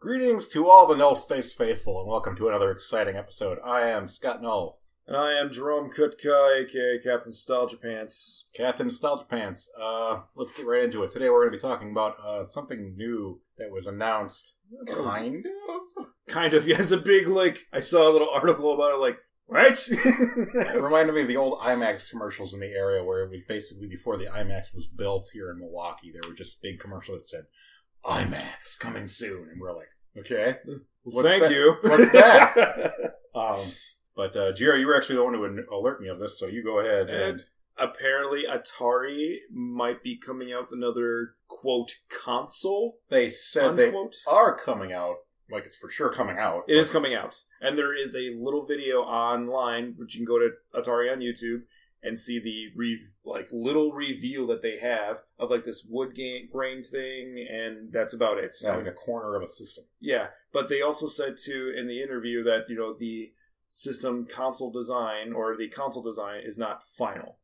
Greetings to all the Null Space faithful, and welcome to another exciting episode. I am Scott Null, And I am Jerome Kutka, aka Captain Nostalgia Pants. Captain Nostalgia Pants. Uh, let's get right into it. Today we're going to be talking about uh, something new that was announced. Kind of. Kind of, yeah, it's a big, like, I saw a little article about it, like, what? It reminded me of the old IMAX commercials in the area where it was basically before the IMAX was built here in Milwaukee. There were just big commercials that said IMAX coming soon, and we're like, okay, What's Thank that? you. What's that? um, but uh, Jerry, you were actually the one who would alert me of this, so you go ahead and Apparently, Atari might be coming out with another, quote, console, they said unquote. they are coming out. Like it's for sure coming out. It is coming out. And there is a little video online, which you can go to Atari on YouTube and see the re- like little reveal that they have of like this wood grain thing, and that's about it. Yeah, like a corner of a system. Yeah, but they also said too in the interview that you know the system console design or the console design is not final.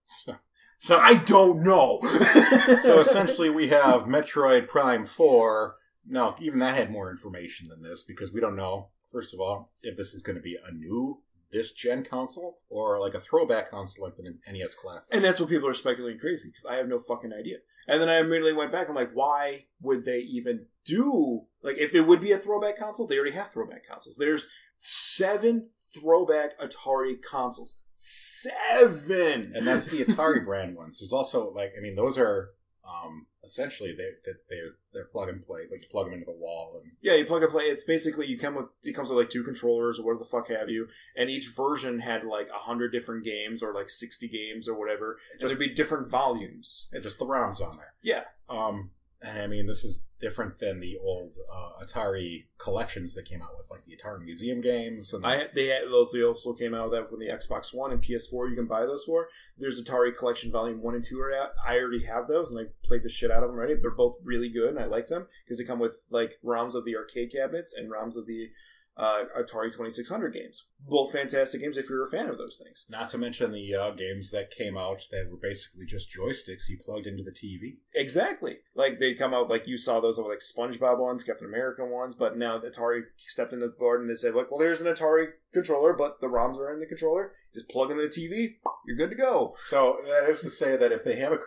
So I don't know. so essentially, we have Metroid Prime Four. No, even that had more information than this because we don't know. First of all, if this is going to be a new this gen console or like a throwback console like the NES Classic. and that's what people are speculating crazy because I have no fucking idea. And then I immediately went back. I'm like, why would they even do like if it would be a throwback console? They already have throwback consoles. There's seven throwback Atari consoles. Seven, and that's the Atari brand ones. There's also like I mean those are um, essentially they they they're, they're plug and play. Like you plug them into the wall and Yeah, you plug and play. It's basically you come with it comes with like two controllers or whatever the fuck have you, and each version had like a hundred different games or like sixty games or whatever. Just- there'd be different volumes. and just the ROMs on there. Yeah, Um, and I mean, this is different than the old uh, Atari collections that came out with, like the Atari Museum games. And I they had, those they also came out that when the Xbox One and PS4 you can buy those for. There's Atari Collection Volume One and Two are out. I already have those and I played the shit out of them already. They're both really good and I like them because they come with like ROMs of the arcade cabinets and ROMs of the uh, Atari 2600 games. Both fantastic games if you're a fan of those things. not to mention the uh, games that came out that were basically just joysticks you plugged into the TV. Exactly. Like they come out like you saw those like SpongeBob ones, Captain America ones, but now Atari stepped into the board and they said, like, well, here's an Atari controller, but the ROMs are in the controller. Just plug in the TV, you're good to go. So that is to say that if they have a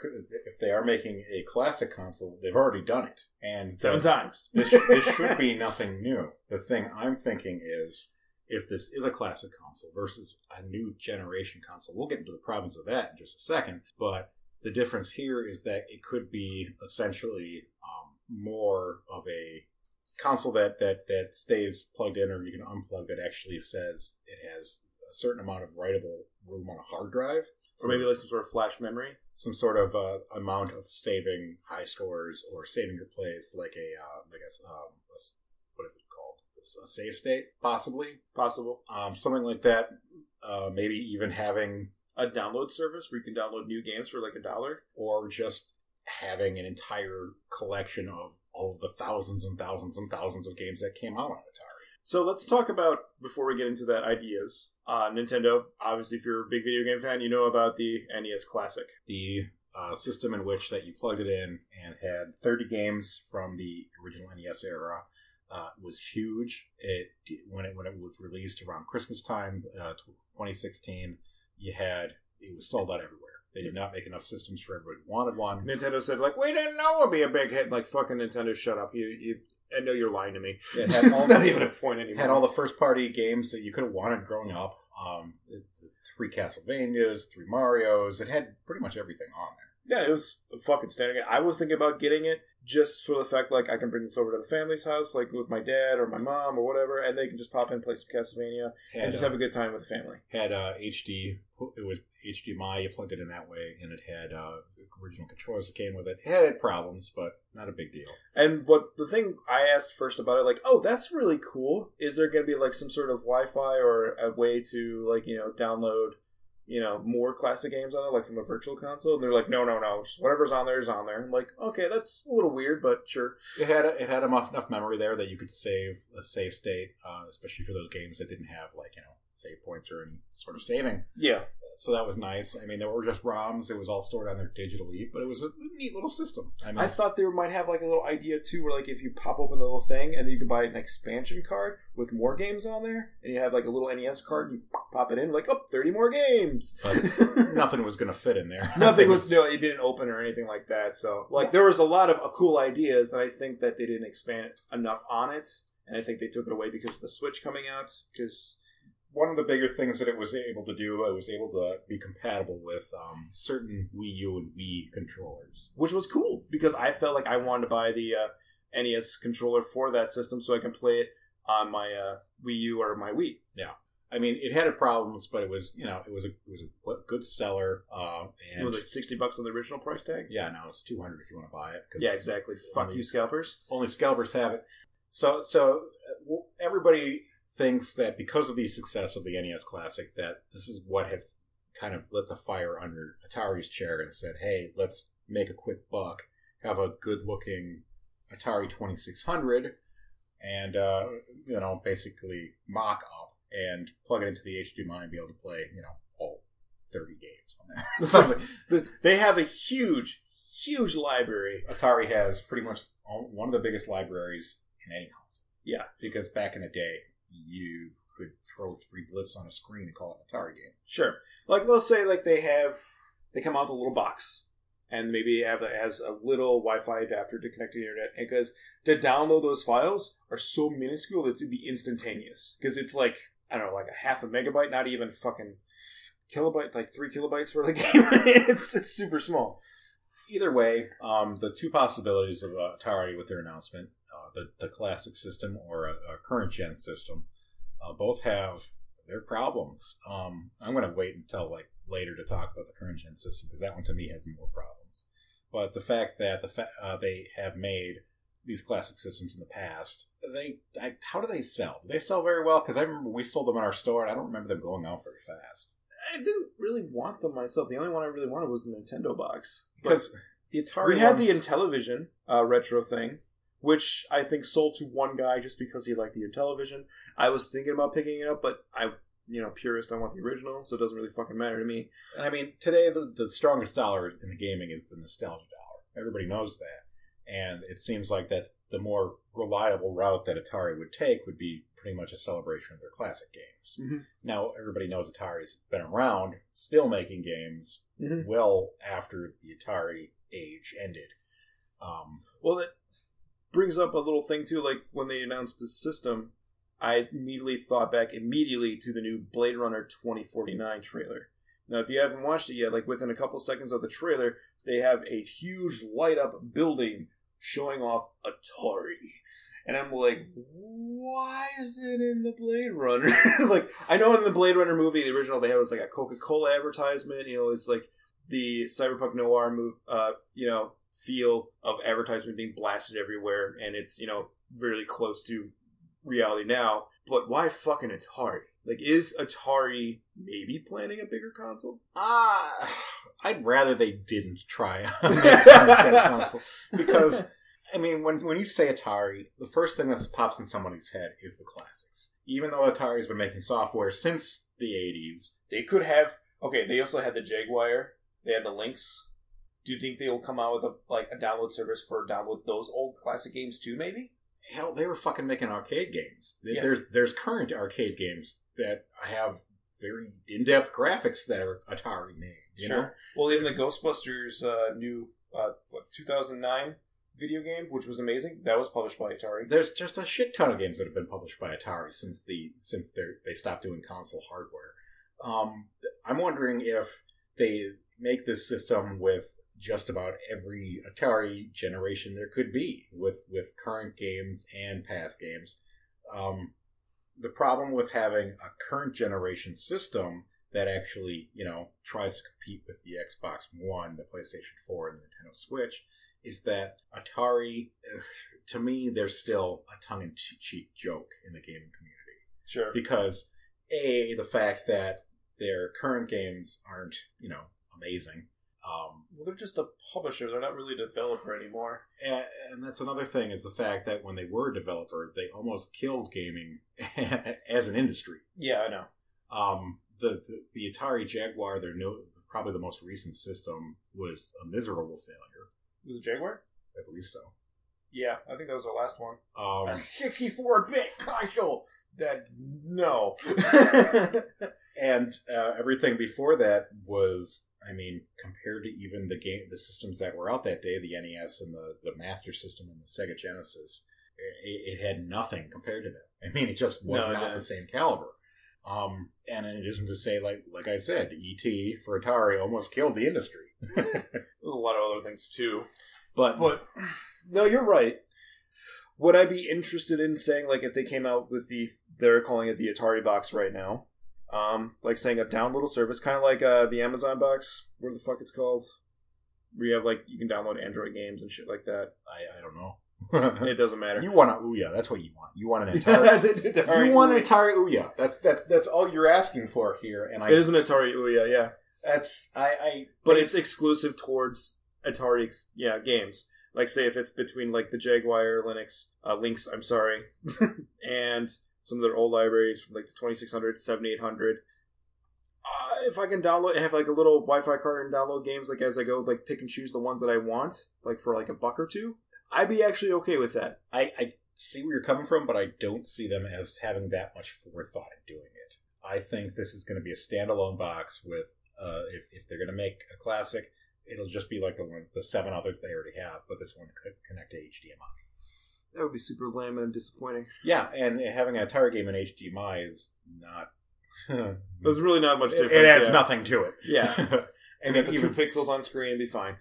if they are making a classic console, they've already done it, and Seven times. this, this should be nothing new. The thing I'm thinking is if this is a classic console versus a new generation console, we'll get into the problems of that in just a second. But the difference here is that it could be essentially um, more of a console that, that, that stays plugged in or you can unplug that actually says it has a certain amount of writable room on a hard drive. Or maybe like some sort of flash memory. some sort of uh, amount of saving high scores or saving your plays like a uh, like a, um, a what is it called a save state possibly Possible. um, something like that uh, maybe even having A download service where you can download new games for like a dollar. or just having an entire collection of all of the thousands and thousands and thousands of games that came out on Atari. So let's talk about before we get into that ideas. Uh, Nintendo, obviously, if you're a big video game fan, you know about the NES Classic. The uh, system in which that you plugged it in and had 30 games from the original NES era uh, was huge. It when it when it was released around Christmas time, uh, 2016, you had it was sold out everywhere. They did not make enough systems for everybody who wanted one. Nintendo said like, we didn't know it'd be a big hit. Like fucking Nintendo, shut up. You, you. I know you're lying to me. It had it's all not the- even a point anymore. had all the first party games that you could have wanted growing up. Um, three Castlevanias, three Mario's. It had pretty much everything on there. yeah, it was fucking standing. I was thinking about getting it just for the fact like I can bring this over to the family's house, like with my dad or my mom or whatever, and they can just pop in, play some Castlevania, Had, and just uh, have a good time with the family. had uh, HD. It was HDMI. You plugged it in that way, and it had uh, original controllers that came with it. It had problems, but not a big deal. And what the thing I asked first about it, like, oh, that's really cool. Is there going to be like some sort of Wi-Fi or a way to like you know download you know, more classic games on it, like from a virtual console. And they're like, no, no, no, just whatever's on there is on there. I'm like, okay, that's a little weird, but sure. It had it had enough enough memory there that you could save a save state, uh, especially for those games that didn't have like you know save points or any sort of saving. Yeah. So that was nice. I mean, there were just ROMs. It was all stored on their digitally, but it was a neat little system. I mean, I thought they might have like a little idea too, where like if you pop open the little thing and then you can buy an expansion card with more games on there, and you have like a little NES card, and you pop it in, like oh, 30 more games. Nothing was going to fit in there. Nothing was no, it didn't open or anything like that. So like there was a lot of uh, cool ideas, and I think that they didn't expand enough on it, and I think they took it away because of the Switch coming out. Because one of the bigger things that it was able to do, it was able to be compatible with um, certain Wii U and Wii controllers. which was cool because I felt like I wanted to buy the uh, NES controller for that system so I can play it on my uh, Wii U or my Wii. Yeah. I mean, it had problems, but it was you know it was a it was a good seller. Uh, and It was like sixty bucks on the original price tag. yeah, no, it's two hundred if you want to buy it. 'cause Yeah, exactly. Fuck only- you, scalpers. only scalpers have it. So, so uh, everybody thinks that because of the success of the NES Classic, that this is what has kind of lit the fire under Atari's chair and said, "Hey, let's make a quick buck, have a good-looking Atari Twenty Six Hundred, and uh, you know, basically mock up and plug it into the HDMI and be able to play, you know, all thirty games on there." Something. They have a huge, huge library. Atari has pretty much one of the biggest libraries in any console. Yeah. Because back in the day, you could throw three blips on a screen and call it an Atari game. Sure. Like let's say like they have they come out with a little box and maybe it have it has a little Wi-Fi adapter to connect to the internet because to download those files are so minuscule that it'd be instantaneous because it's like I don't know like a half a megabyte, not even fucking kilobyte, like three kilobytes for the game. it's it's super small. Either way, um, the two possibilities of uh, Atari with their announcement, the, the classic system or a, a current gen system, uh, both have their problems. Um, I'm going to wait until like later to talk about the current gen system because that one to me has more problems. But the fact that the fa- uh, they have made these classic systems in the past, they I, how do they sell? Do they sell very well? Because I remember we sold them in our store, and I don't remember them going out very fast. I didn't really want them myself. The only one I really wanted was the Nintendo box. Because the Atari we had the Intellivision uh, retro thing, which I think sold to one guy just because he liked the Intellivision. I was thinking about picking it up, but I, you know, purist, I want the original, so it doesn't really fucking matter to me. I mean, today the, the strongest dollar in the gaming is the nostalgia dollar. Everybody knows that. And it seems like that the more reliable route that Atari would take would be pretty much a celebration of their classic games. Mhm. Now, everybody knows Atari's been around, still making games Mhm. well after the Atari age ended. Um, Well, that brings up a little thing too. Like when they announced this system, I immediately thought back immediately to the new Blade Runner 2049 trailer. Now, if you haven't watched it yet, like within a couple seconds of the trailer, they have a huge light up building showing off Atari. And I'm like, why is it in the Blade Runner? like, I know in the Blade Runner movie, the original, they had was like a Coca Cola advertisement. You know, it's like the cyberpunk noir move, uh, you know, feel of advertisement being blasted everywhere, and it's you know really close to reality now. But why fucking Atari? Like, is Atari maybe planning a bigger console? Ah, I'd rather they didn't try a console because I mean, when when you say Atari, the first thing that pops in somebody's head is the classics. Even though Atari's been making software since the '80s, They could have. Okay, they also had the Jaguar. They had the Lynx. Do you think they will come out with a like a download service for download those old classic games too? Maybe. hell, they were fucking making arcade games. Yeah. There's there's current arcade games that have very in-depth graphics that are Atari made. You know, Well, even the Ghostbusters uh, new uh, what 2009 video game, which was amazing, that was published by Atari. there's just a shit ton of games that have been published by Atari since the since they they stopped doing console hardware. Um, I'm wondering if they make this system with just about every Atari generation there could be with with current games and past games. Um, the problem with having a current generation system that actually you know tries to compete with the Xbox One, the PlayStation Four, and the Nintendo Switch is that Atari, to me, they're still a tongue in cheek joke in the gaming community Sure. because a the fact that their current games aren't, you know, amazing. Um, Well, they're just a publisher. They're not really a developer anymore. and, and that's another thing is the fact that when they were a developer, they almost killed gaming as an industry. Yeah, I know. Um, the, the the Atari Jaguar, their no, probably the most recent system, was a miserable failure. Was a Jaguar? I believe so. Yeah, I think that was our last one. Um, a 64 bit console that no. and uh, everything before that was, I mean, compared to even the game, the systems that were out that day, the NES and the the Master System and the Sega Genesis, it, it had nothing compared to that. I mean, it just was No, not the same caliber. Um, and it isn't to say like like I said, ET for Atari almost killed the industry. There's a lot of other things too. But But no, you're right. Would I be interested in saying like if they came out with the they're calling it the Atari box right now, um, like saying a downloadable service, kind of like uh, the Amazon box, where the fuck it's called, where you have like you can download Android games and shit like that. I, I don't know. It doesn't matter. you want an Ouya? That's what you want. You want an Atari. you want an Atari Ouya. That's that's that's all you're asking for here. And I It is an Atari Ouya, yeah, that's I, I but it's exclusive towards Atari, ex- yeah, games. Like say if it's between like the Jaguar Linux uh, Lynx, I'm sorry, and some of their old libraries from like the 2600, 7800. Uh, if I can download, have like a little Wi-Fi card and download games like as I go, like pick and choose the ones that I want, like for like a buck or two, I'd be actually okay with that. I, I see where you're coming from, but I don't see them as having that much forethought in doing it. I think this is going to be a standalone box with, uh, if, if they're going to make a classic, it'll just be like the one, the seven others they already have, but this one could connect to HDMI. That would be super lame and disappointing. Yeah, and having an Atari game in HDMI is not. There's really not much it, difference. it adds yeah. nothing to it. Yeah. And mean, get the even, two pixels on screen and be fine.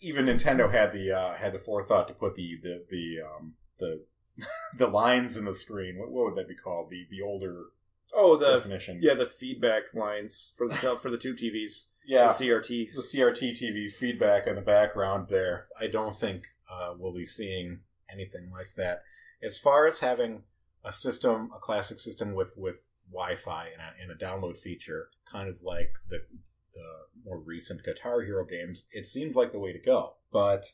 even Nintendo had the uh, had the forethought to put the the the um, the the lines in the screen. What, what would that be called? The the older Oh, the definition. yeah, the feedback lines for the for the two TVs, yeah. the CRTs. The CRT TV feedback in the background there. I don't think uh, we'll be seeing anything like that. As far as having a system, a classic system with with Wi-Fi and a, and a download feature, kind of like the the more recent Guitar Hero games, it seems like the way to go. But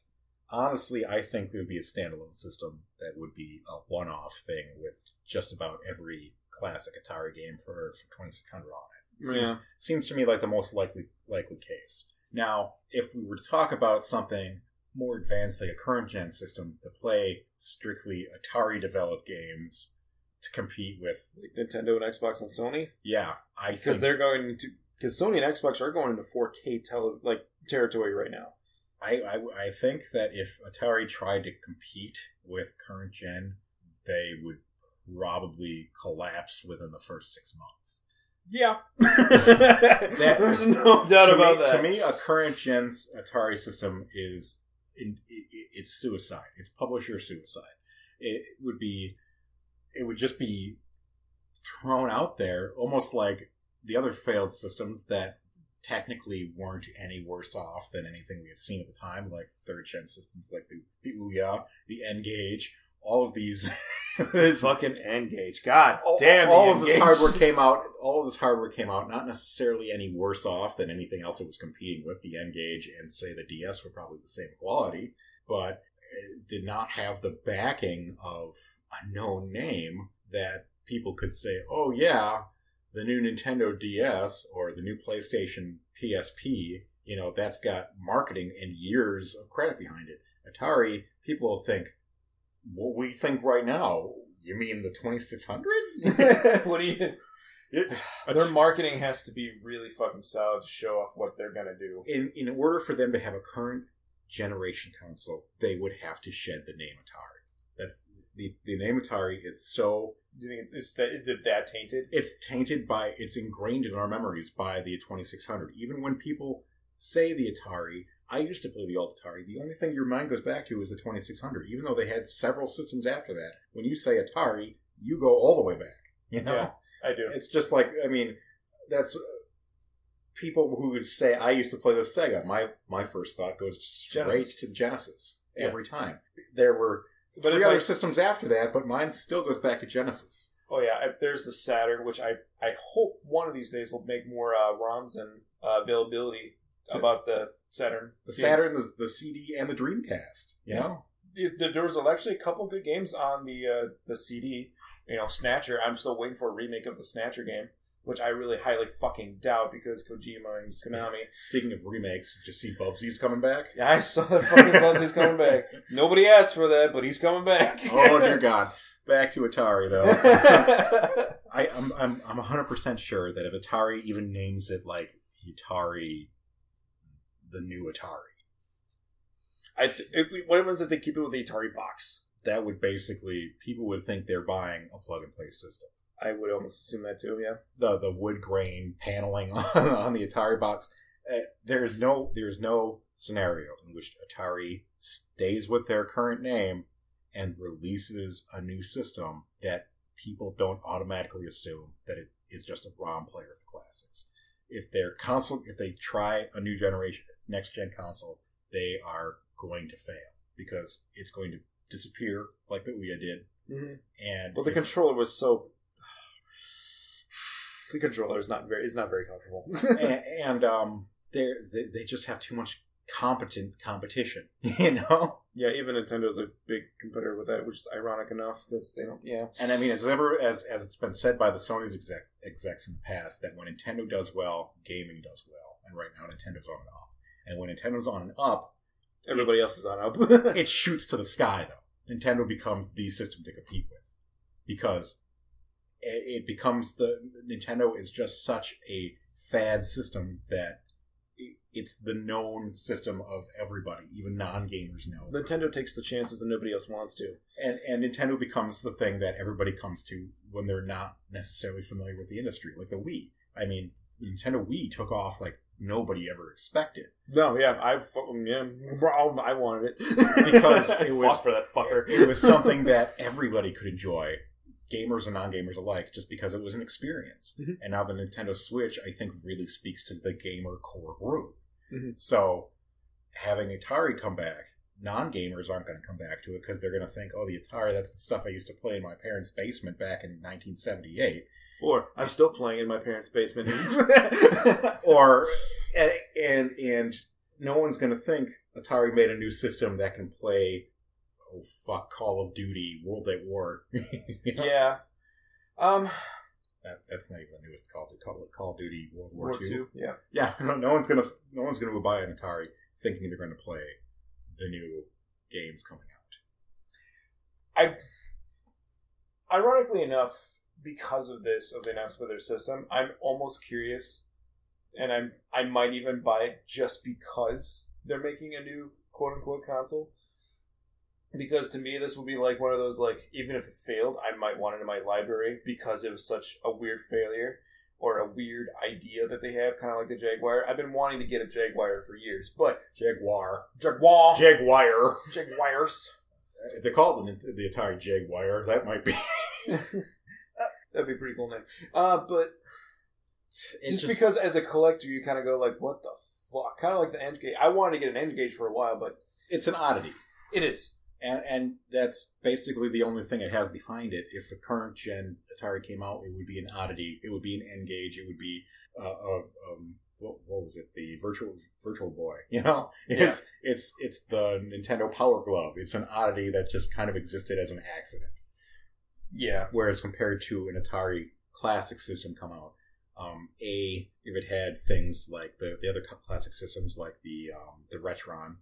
honestly, I think it would be a standalone system that would be a one-off thing with just about every classic Atari game for for 2600 on it. Seems, Yeah. seems to me like the most likely likely case. Now, if we were to talk about something more advanced, like a current gen system, to play strictly Atari developed games to compete with, Like Nintendo and Xbox and Sony, yeah, I because they're going to because Sony and Xbox are going into 4K tele like territory right now. I, I I think that if Atari tried to compete with current gen, they would probably collapse within the first six months. Yeah, That- there's no doubt about me, that. To me, a current gen's Atari system is in, it's suicide. It's publisher suicide. It would be, it would just be thrown out there, almost like the other failed systems that technically weren't any worse off than anything we had seen at the time, like third gen systems like the the Ouya, the N-Gage, all of these. fucking N-Gage. God all, damn, all of this hardware came out. All of this hardware came out, not necessarily any worse off than anything else that was competing with. The N-Gage and say the DS were probably the same quality, but it did not have the backing of a known name that people could say, "Oh yeah, the new Nintendo DS or the new PlayStation PSP." You know, that's got marketing and years of credit behind it. Atari, people will think, what we think right now. You mean the 2600? what do you? It- Their marketing has to be really fucking solid to show off what they're gonna do. in in order for them to have a current generation console, they would have to shed the name Atari. That's the the name Atari is so Do you think it's that? Is it that tainted? it's tainted by it's ingrained in our memories by the 2600. Even when people say the Atari, I used to play the old Atari. The only thing your mind goes back to is the 2600. Even though they had several systems after that, when you say Atari, you go all the way back. You know. Yeah. I do. It's just like I mean, that's uh, people who would say I used to play the Sega. My my first thought goes straight Genesis. to the Genesis Yeah. every time. There were But three other I, systems after that, but mine still goes back to Genesis. Oh yeah, I, there's the Saturn, which I I hope one of these days will make more uh, ROMs and uh, availability about the Saturn. The. Saturn, the, the CD, and the Dreamcast. You Yeah. know, there was actually a couple good games on the uh, the CD. You know, Snatcher. I'm still waiting for a remake of the Snatcher game, which I really highly fucking doubt because Kojima and Konami. speaking of remakes, did you see Bubsy's coming back? Yeah, I saw that fucking Bubsy's coming back. Nobody asked for that, but he's coming back. oh dear God! Back to Atari though. I, I'm I'm I'm 100 percent sure that if Atari even names it like the Atari, the new Atari, I th- if we, what was it? They keep it with the Atari box. that would basically people would think they're buying a plug and play system. I would almost assume that too. Yeah. The the wood grain paneling on, on the Atari box. Uh, there's no there's no scenario in which Atari stays with their current name and releases a new system that people don't automatically assume that it is just a ROM player of the classics. If their console, if they try a new generation, next gen console, they are going to fail because it's going to disappear like the Ouya did. Mm-hmm. And Well, the controller was so. The controller is not very is not very comfortable. and, and um, they they just have too much competent competition, you know. yeah, even Nintendo's a big competitor with that, which is ironic enough because they don't. Yeah, And I mean, as ever as as it's been said by the Sony's exec, execs in the past, that when Nintendo does well, gaming does well, and right now Nintendo's on and up. And when Nintendo's on and up, everybody else is on up. it shoots to the sky. Though Nintendo becomes the system to compete with because it, it becomes the Nintendo is just such a fad system that it's the known system of everybody, even non gamers know. Nintendo takes the chances and nobody else wants to. and and Nintendo becomes the thing that everybody comes to when they're not necessarily familiar with the industry, like the Wii. I mean, the Nintendo Wii took off like nobody ever expected. No, yeah, I fucking yeah, bro, I wanted it Because it was- for that fucker. It was something that everybody could enjoy, gamers and non-gamers alike, just because it was an experience. Mhm. And now the Nintendo Switch, I think, really speaks to the gamer core group. Mhm. So having Atari come back. Non-gamers aren't going to come back to it because they're going to think, "Oh, the Atari—that's the stuff I used to play in my parents' basement back in 1978." Or I'm still playing in my parents' basement. or and and, and no one's going to think Atari made a new system that can play oh fuck Call of Duty World at War. You know? yeah, um, that, that's not even the newest Call of Duty. Call, Call of Duty World War, War Two. Two. Yeah, Yeah, no, no one's gonna no one's gonna buy an Atari thinking they're going to play the new games coming out. I, ironically enough, because of this of the announcement of their system, I'm almost curious, and I'm I might even buy it just because they're making a new quote unquote console. Because to me, this will be like one of those like even if it failed, I might want it in my library because it was such a weird failure or a weird idea that they have, kind of like the Jaguar. I've been wanting to get a Jaguar for years, but Jaguar, Jaguar, Jaguar. Jaguars. If they call it the, the Atari Jaguar, that might be. That'd be a pretty cool name. Uh, but just, because as a collector you kind of go like what the fuck kind of like the N-Gage i wanted to get an N-Gage for a while but it's an oddity. it is and and that's basically the only thing it has behind it. If the current gen Atari came out, it would be an oddity. It would be an N-Gage. It would be uh, uh, um, what, what was it? The virtual Virtual Boy. You know, Yeah. it's it's it's the Nintendo Power Glove. It's an oddity that just kind of existed as an accident. Yeah Whereas compared to an Atari classic system come out, um, a if it had things like the the other classic systems like the um, the Retron,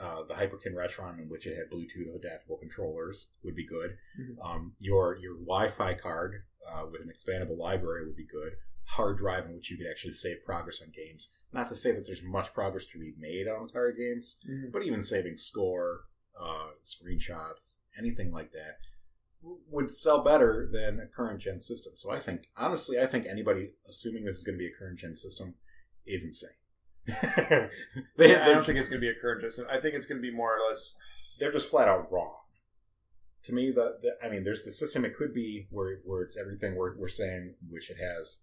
uh, the Hyperkin Retron, in which it had Bluetooth adaptable controllers, would be good. Mhm. Um, your your Wi-Fi card uh, with an expandable library would be good. Hard drive in which you could actually save progress on games. Not to say that there's much progress to be made on Atari games, but even saving score, uh, screenshots, anything like that would sell better than a current gen system. So I think, honestly, I think anybody assuming this is going to be a current gen system is insane. they, Yeah, i don't think it's going to be a current gen system i think it's going to be more or less they're just flat out wrong. To me, the, the I mean, there's the system it could be where where it's everything we're, we're saying, which it has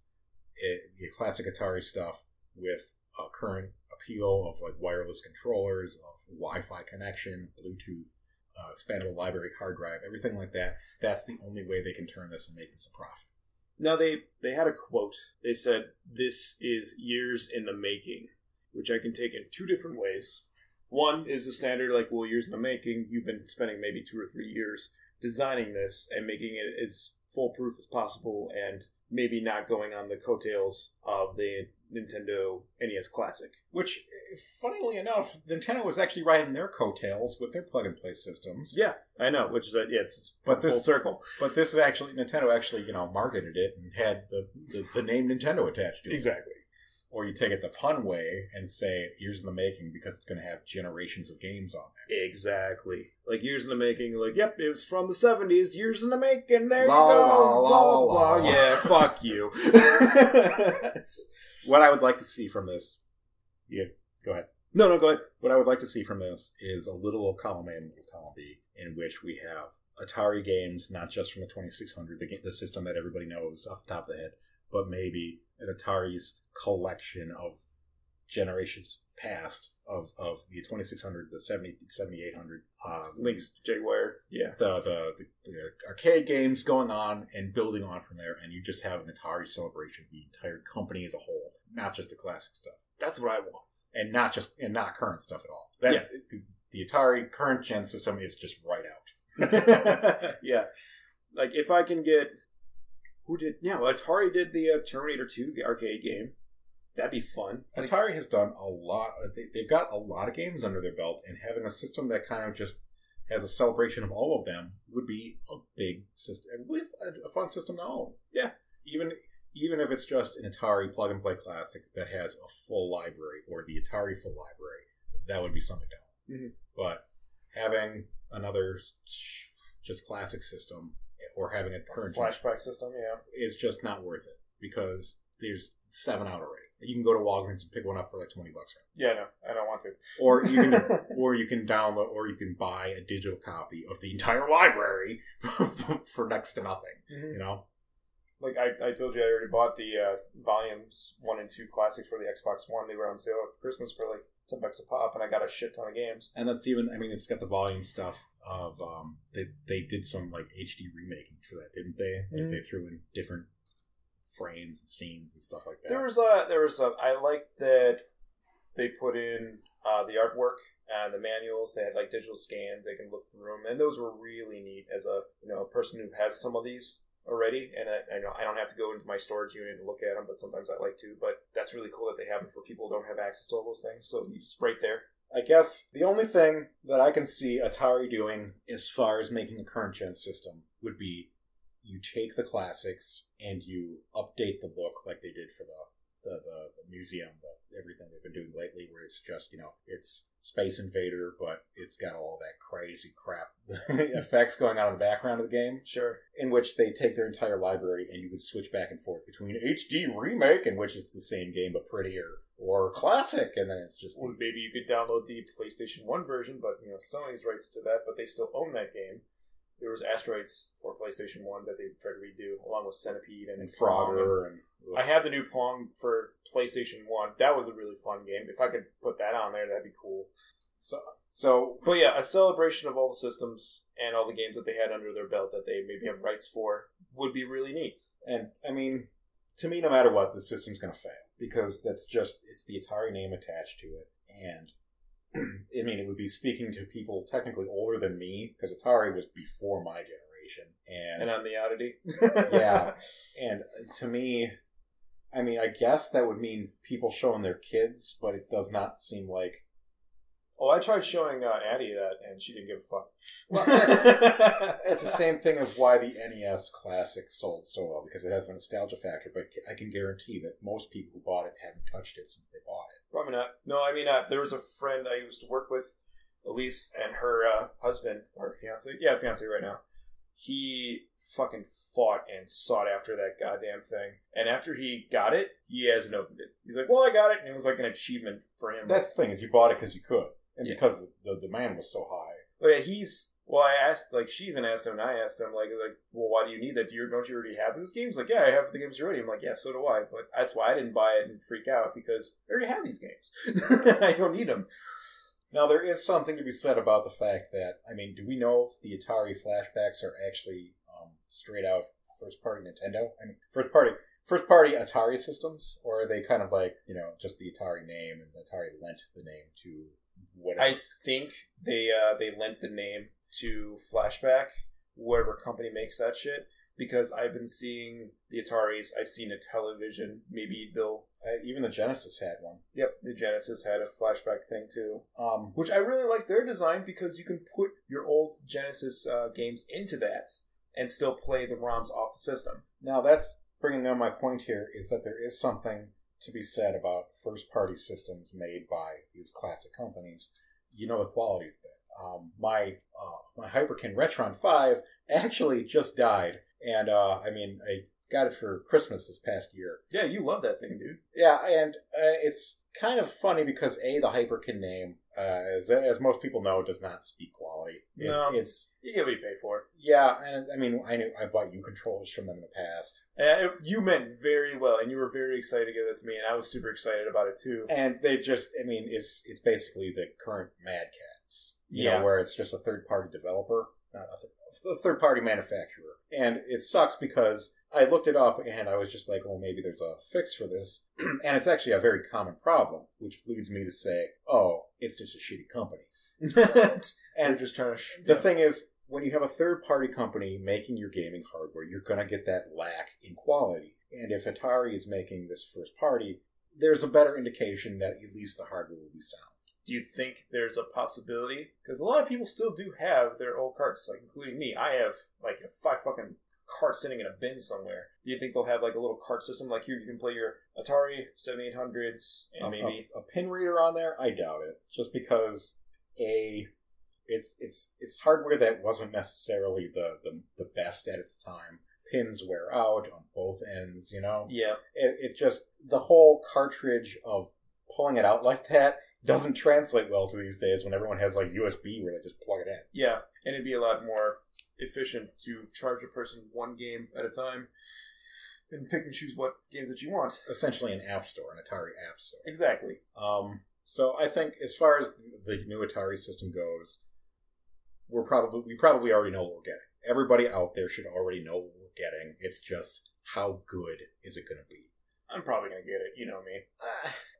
it, classic Atari stuff with a current appeal of like wireless controllers, of Wi-Fi connection, Bluetooth, uh, expandable library hard drive, everything like that. That's the only way they can turn this and make this a profit. Now they they had a quote. They said this is years in the making, which I can take in two different ways. One is the standard like, well, years in the making. You've been spending maybe two or three years designing this and making it as foolproof as possible, and maybe not going on the coattails of the Nintendo NES Classic. Which, funnily enough, Nintendo was actually riding their coattails with their plug and play systems. Yeah, I know. Which is a, yeah, it's But full this- circle. But this is actually Nintendo actually you know marketed it and had the the, the name Nintendo attached to it. Exactly. Or you take it the pun way and say years in the making because it's going to have generations of games on it. Exactly. Like years in the making. Like, yep, it was from the seventies. Years in the making. There La, you go. la, la, Blah, la, blah. la. Yeah, fuck you. what I would like to see from this, yeah, go ahead. no, no, go ahead. What I would like to see from this is a little of column A and a little column B, in which we have Atari games, not just from the 2600, the, the system that everybody knows off the top of the head, but maybe an Atari's collection of generations past of, of the 2600, the 70, 7800, uh, Lynx Jaguar. Yeah. the, the, the, the arcade games going on and building on from there, and you just have an Atari celebration of the entire company as a whole, not just the classic stuff That's what I want. and not just and not current stuff at all. That Yeah. the, the Atari current gen system is just right out. yeah. Like if I can get who did yeah, well, Atari did the uh, Terminator 2 arcade game. That'd be fun. Like, Atari has done a lot. They, they've got a lot of games under their belt, and having a system that kind of just has a celebration of all of them would be a big system, with a, a fun system to own. Yeah. even even if it's just an Atari plug and play classic that has a full library or the Atari full library, that would be something to own. Mhm. But having another just classic system or having a current flashback system, yeah. is just not worth it because there's seven out already. You can go to Walgreens and pick one up for like twenty bucks, Right? Yeah, no, I don't want to. or you can, or you can download, or you can buy a digital copy of the entire library for next to nothing. You know, Like I, I told you, I already bought the uh, volumes one and two classics for the Xbox One. They were on sale at Christmas for like ten bucks a pop, and I got a shit ton of games. and that's even. I mean, it's got the volume stuff of. Um, they they did some like HD remaking for that, didn't they? Like they threw in different frames and scenes and stuff like that. There was a there was a I like that they put in uh, the artwork and the manuals. They had like digital scans. They can look through them, and those were really neat. As a you know a person who has some of these already, and I, I know I don't have to go into my storage unit and look at them, but sometimes I like to. But that's really cool that they have them for people who don't have access to all those things. So you just right there. I guess the only thing that I can see Atari doing as far as making a current gen system would be you take the classics and you update the look like they did for the the, the, the museum, the, everything they've been doing lately, where it's just you know it's Space Invader, but it's got all that crazy crap effects going on in the background of the game, Sure. in which they take their entire library and you can switch back and forth between HD remake, in which it's the same game but prettier, or classic, and then it's just Or maybe you could download the PlayStation One version, but you know Sony's rights to that, but they still own that game. There was Asteroids for PlayStation One that they tried to redo, along with Centipede and, and Frog. Frogger and I have the new Pong for PlayStation One. That was a really fun game. If I could put that on there, that'd be cool. so so But yeah, a celebration of all the systems and all the games that they had under their belt that they maybe have rights for would be really neat. and I mean to me no matter what the system's going to fail because that's just it's the Atari name attached to it and I mean it would be speaking to people technically older than me because Atari was before my generation and And on the oddity, Yeah. and uh, to me I mean I guess that would mean people showing their kids but it does not seem like Oh, I tried showing uh, Addie that, and she didn't give a fuck. Well, that's- the same thing of why the NES Classic sold so well because it has a nostalgia factor. But I can guarantee that most people who bought it haven't touched it since they bought it. Probably not. No, I mean, uh, there was a friend I used to work with, Elise, and her uh, husband, or fiance, yeah, fiance right now. He fucking fought and sought after that goddamn thing. And after he got it, he hasn't opened it. He's like, well, I got it. And it was like an achievement for him. That's the thing is you bought it because you could, and Yeah. because the, demand was so high. But yeah, he's well. I asked, like, she even asked him, and I asked him, like, like, well, why do you need that? Do you don't you already have those games? Like, yeah, I have the games already. I'm like, yeah, so do I. But that's why I didn't buy it and freak out because I already have these games. I don't need them. Now there is something to be said about the fact that I mean, do we know if the Atari flashbacks are actually um, straight out first party Nintendo? I mean, first party first party Atari systems, or are they kind of like you know just the Atari name and Atari lent the name to whatever? I think they uh, they lent the name to Flashback, whatever company makes that shit. Because I've been seeing the Ataris, I've seen a television. Maybe they'll. Uh, even the Genesis had one. Yep, the Genesis had a flashback thing too, Um, which I really like their design because you can put your old Genesis uh, games into that and still play the ROMs off the system. Now that's bringing on my point here is that there is something to be said about first party systems made by these classic companies. You know the qualities there. Um, my uh, my Hyperkin Retron Five actually just died, and uh, I mean I got it for Christmas this past year. Yeah, you love that thing, dude. Yeah, and uh, it's kind of funny because a the Hyperkin name, uh, as as most people know, it does not speak quality. It's, No. it's You get what you pay for. yeah, and I mean I knew I bought you controllers from them in the past. Uh, you meant very well, and you were very excited to give that to me, and I was super excited about it too. and they just i mean it's it's basically the current Mad Catz you Yeah. know where it's just a third party developer not a, th- a third party manufacturer and it sucks because i looked it up and i was just like well maybe there's a fix for this and it's actually a very common problem which leads me to say oh it's just a shitty company and just trying to. Sh- the yeah. thing is, when you have a third party company making your gaming hardware, you're going to get that lack in quality. And if Atari is making this first party, there's a better indication that at least the hardware will be sound. do you think there's a possibility? Because a lot of people still do have their old carts, like including me. I have like five fucking carts sitting in a bin somewhere. Do you think they'll have like a little cart system like here? You can play your Atari 7800s and A- maybe a, a pin reader on there, I doubt it. Just because a it's it's it's hardware that wasn't necessarily the, the the best at its time. Pins wear out on both ends, you know. yeah, it, it just the whole cartridge of pulling it out like that doesn't translate well to these days when everyone has like USB where they just plug it in. yeah, and it'd be a lot more efficient to charge a person one game at a time and pick and choose what games that you want. Essentially, an app store, an Atari app store. Exactly. Um, so I think as far as the new Atari system goes, we're probably we probably already know what we're getting. Everybody out there should already know what we're getting. It's just how good is it going to be? I'm probably gonna get it. You know me.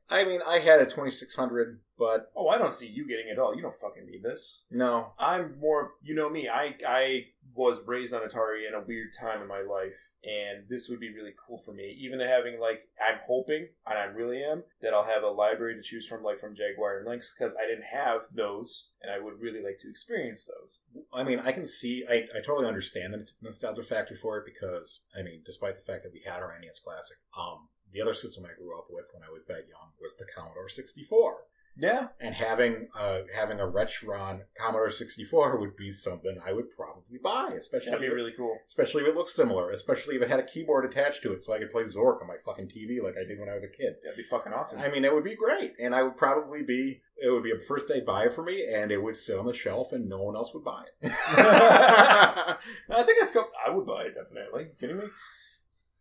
I mean, I had a 2600, but Oh, I don't see you getting it all. You don't fucking need this. no, I'm more, you know me. I I was raised on Atari in a weird time in my life, and this would be really cool for me. Even having like, I'm hoping, and I really am, that I'll have a library to choose from, like from Jaguar and Lynx, because I didn't have those, and I would really like to experience those. I mean, I can see, I, I totally understand the nostalgia factor for it because, I mean, despite the fact that we had our NES Classic, um, the other system I grew up with when I was that young was the Commodore 64. Yeah, And having uh, having a Retron Commodore 64 would be something I would probably buy, especially that'd be if, really cool. especially if it looks similar, especially if it had a keyboard attached to it so I could play Zork on my fucking TV like I did when I was a kid. That'd be fucking awesome. I mean, it would be great, and I would probably be. It would be a first day buy for me, and it would sit on the shelf, and no one else would buy it. I think cool. I would buy it definitely. You kidding me?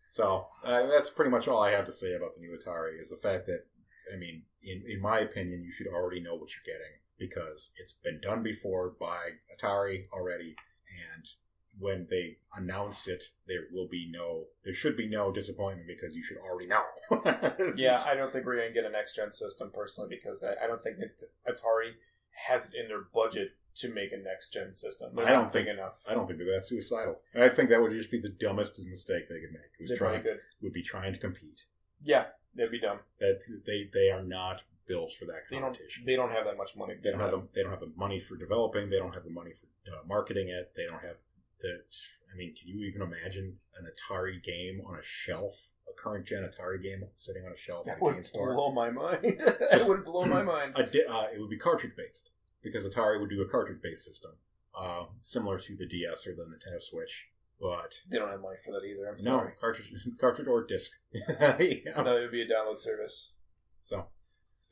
So uh, that's pretty much all I have to say about the new Atari. Is the fact that, I mean, in in my opinion, you should already know what you're getting because it's been done before by Atari already, and when they announce it, there will be no, there should be no disappointment because you should already know. Yeah, I don't think we're gonna get a next gen system personally because I, I don't think that Atari has it in their budget to make a next gen system. They're I don't think- enough. I don't think that that's suicidal. I think that would just be the dumbest mistake they could make. Was They trying could. would be trying to compete. Yeah, that'd be dumb. That they they are not built for that They don't. competition. They don't have that much money. They don't have the, they don't have the money for developing. They don't have the money for uh, marketing it. They don't have the. I mean, can you even imagine an Atari game on a shelf? A current gen Atari game sitting on a shelf That at a game would blow my mind. that would blow my mind. A di- uh, it would be cartridge based because Atari would do a cartridge based system, uh, similar to the DS or the Nintendo Switch. But They don't have money for that either. I'm no sorry. cartridge, cartridge or disc. yeah. No, it would be a download service. So,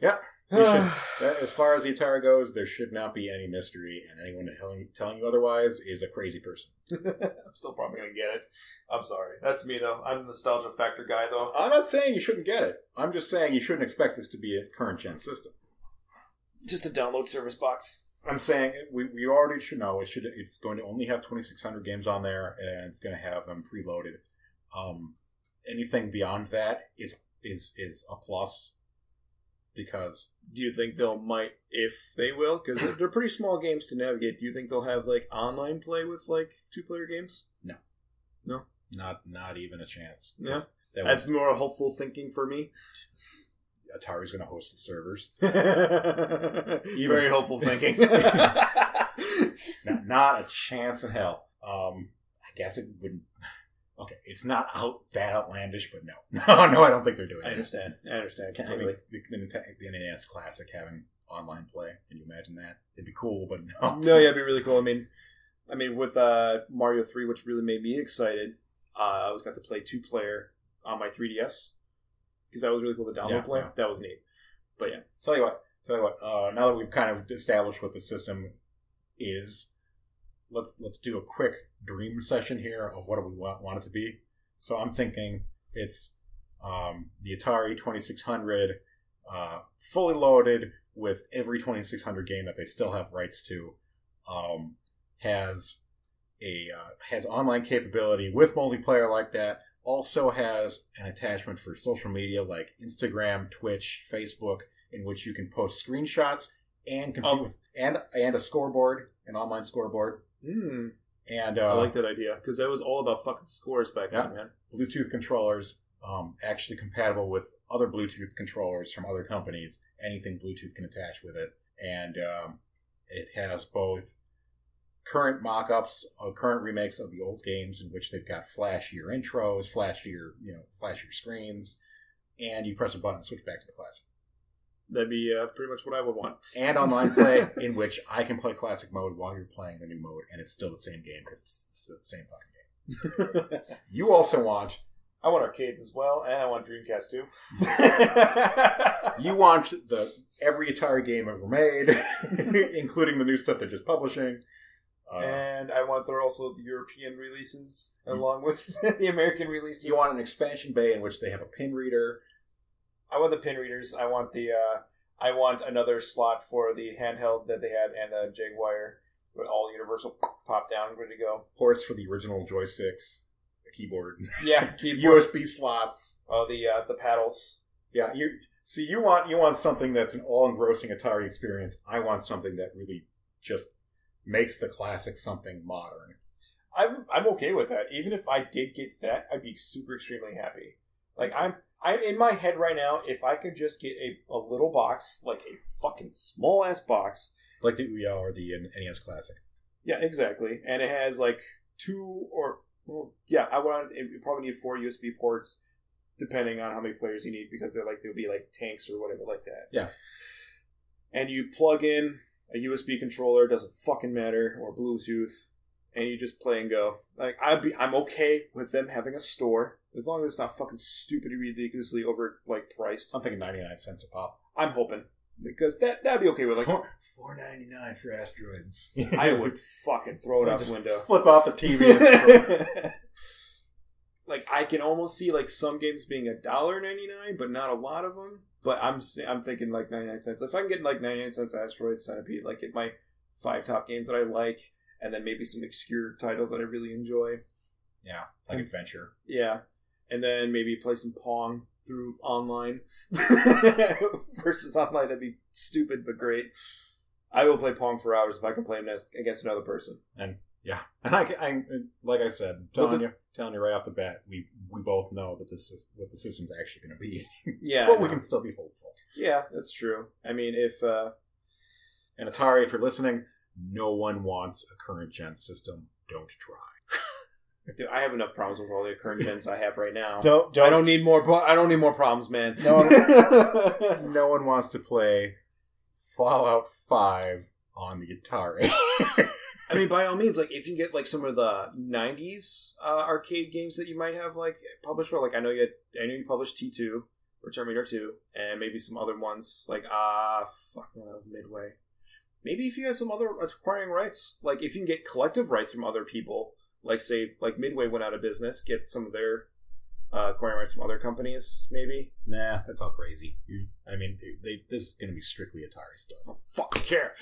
yeah. Should, that- as far as the Atari goes, there should not be any mystery, and anyone telling, telling you otherwise is a crazy person. I'm still probably gonna get it. I'm sorry. That's me though. I'm the nostalgia factor guy though. I'm not saying you shouldn't get it. I'm just saying you shouldn't expect this to be a current gen system. Just a download service box. I'm saying we, we already should know it should it's going to only have 2600 games on there and it's going to have them preloaded. Um, anything beyond that is is is a plus because Do you think they'll might if they will? Because they're, they're pretty small games to navigate. Do you think they'll have like online play with like two player games? No no not not even a chance. Yeah. That's more hopeful thinking for me. Atari's going to host the servers. You very hopeful thinking. not, not a chance in hell. Um, I guess it wouldn't. Okay, it's not out that outlandish, but no, no, no. I don't think they're doing it. I it. understand. I understand I mean, completely. the, the, the NES Classic having online play. Can you imagine that? It'd be cool, but no. No, yeah, it'd be really cool. I mean, I mean, with uh, Mario Three, which really made me excited, uh, I was got to play two player on my 3DS because that was really cool. The download Yeah, play yeah. that was neat. But yeah, Tell you what. Tell you what. Uh, now that we've kind of established what the system is, let's let's do a quick dream session here of what do we want, want it to be. So I'm thinking it's um, the Atari 2600, uh, fully loaded with every 2600 game that they still have rights to. Um, has a uh, has online capability with multiplayer like that. Also has an attachment for social media like Instagram, Twitch, Facebook, in which you can post screenshots and compete Oh. with, and and a scoreboard, an online scoreboard, Hmm. and uh, I like that idea because that was all about fucking scores back Yeah. then, man. Bluetooth controllers, um, actually compatible with other Bluetooth controllers from other companies. Anything Bluetooth can attach with it, and um, it has both current mock-ups, uh, current remakes of the old games in which they've got flashier intros, flashier, you know, flashier screens, and you press a button and switch back to the classic. That'd be uh, pretty much what I would want. And online play in which I can play classic mode while you're playing the new mode, and it's still the same game because it's, it's the same fucking game. You also want I want arcades as well, and I want Dreamcast too. You want the every Atari game ever made, including the new stuff they're just publishing. Uh, and I want there also the European releases along with the American releases. you want an expansion bay in which they have a pin reader. I want the pin readers. I want the. Uh, I want another slot for the handheld that they had and a Jaguar with all universal pop down, ready to go. ports for the original joysticks, a keyboard, Yeah, keyboard. USB slots. Oh, the uh, the paddles. Yeah, you see, you want you want something that's an all-engrossing Atari experience. I want something that really just makes the classic something modern. I'm I'm okay with that. Even if I did get that, I'd be super extremely happy. Like I'm I'm in my head right now. If I could just get a, a little box, like a fucking small ass box. like the Ouya or the NES Classic. Yeah, exactly. And it has like two or well, yeah, I want it you probably need four USB ports, depending on how many players you need, because they're like they'll be like tanks or whatever like that. Yeah. And you plug in a USB controller, doesn't fucking matter, or Bluetooth, and you just play and go. Like I'd be, I'm okay with them having a store as long as it's not fucking stupidly ridiculously over like priced. I'm thinking 99 cents a pop. I'm hoping because that that'd be okay with like Four four ninety nine for asteroids. I would fucking throw it out the window. Flip out the TV. And like I can almost see like some games being a dollar ninety nine, but not a lot of them. But I'm I'm thinking like ninety nine cents. If I can get like ninety nine cents Asteroid Centipede, like get my five top games that I like, and then maybe some obscure titles that I really enjoy. yeah, like adventure. Yeah, and then maybe play some Pong through online versus online. That'd be stupid but great. I will play Pong for hours if I can play against- against another person. Yeah, and I, I like I said, Well, telling the- you, telling you right off the bat, we we both know that this is what the system's actually going to be, Yeah, but we can still be hopeful. Yeah, that's true. I mean, if uh, And Atari, if you're listening, no one wants a current gen system. Don't try. Dude, I have enough problems with all the current gens I have right now. Don't I don't need more. I don't need more problems, man. No. no one wants to play Fallout Five on the Atari. I mean, by all means, like if you get like some of the '90s uh, arcade games that you might have like published for, like I know you, had, I know you published T two or Terminator two, and maybe some other ones like ah fuck, no, that was Midway. Maybe if you had some other acquiring rights, like if you can get collective rights from other people, like say like Midway went out of business, get some of their uh, acquiring rights from other companies, maybe. Nah, that's all crazy. You, I mean, they, this is going to be strictly Atari stuff. Fucking care.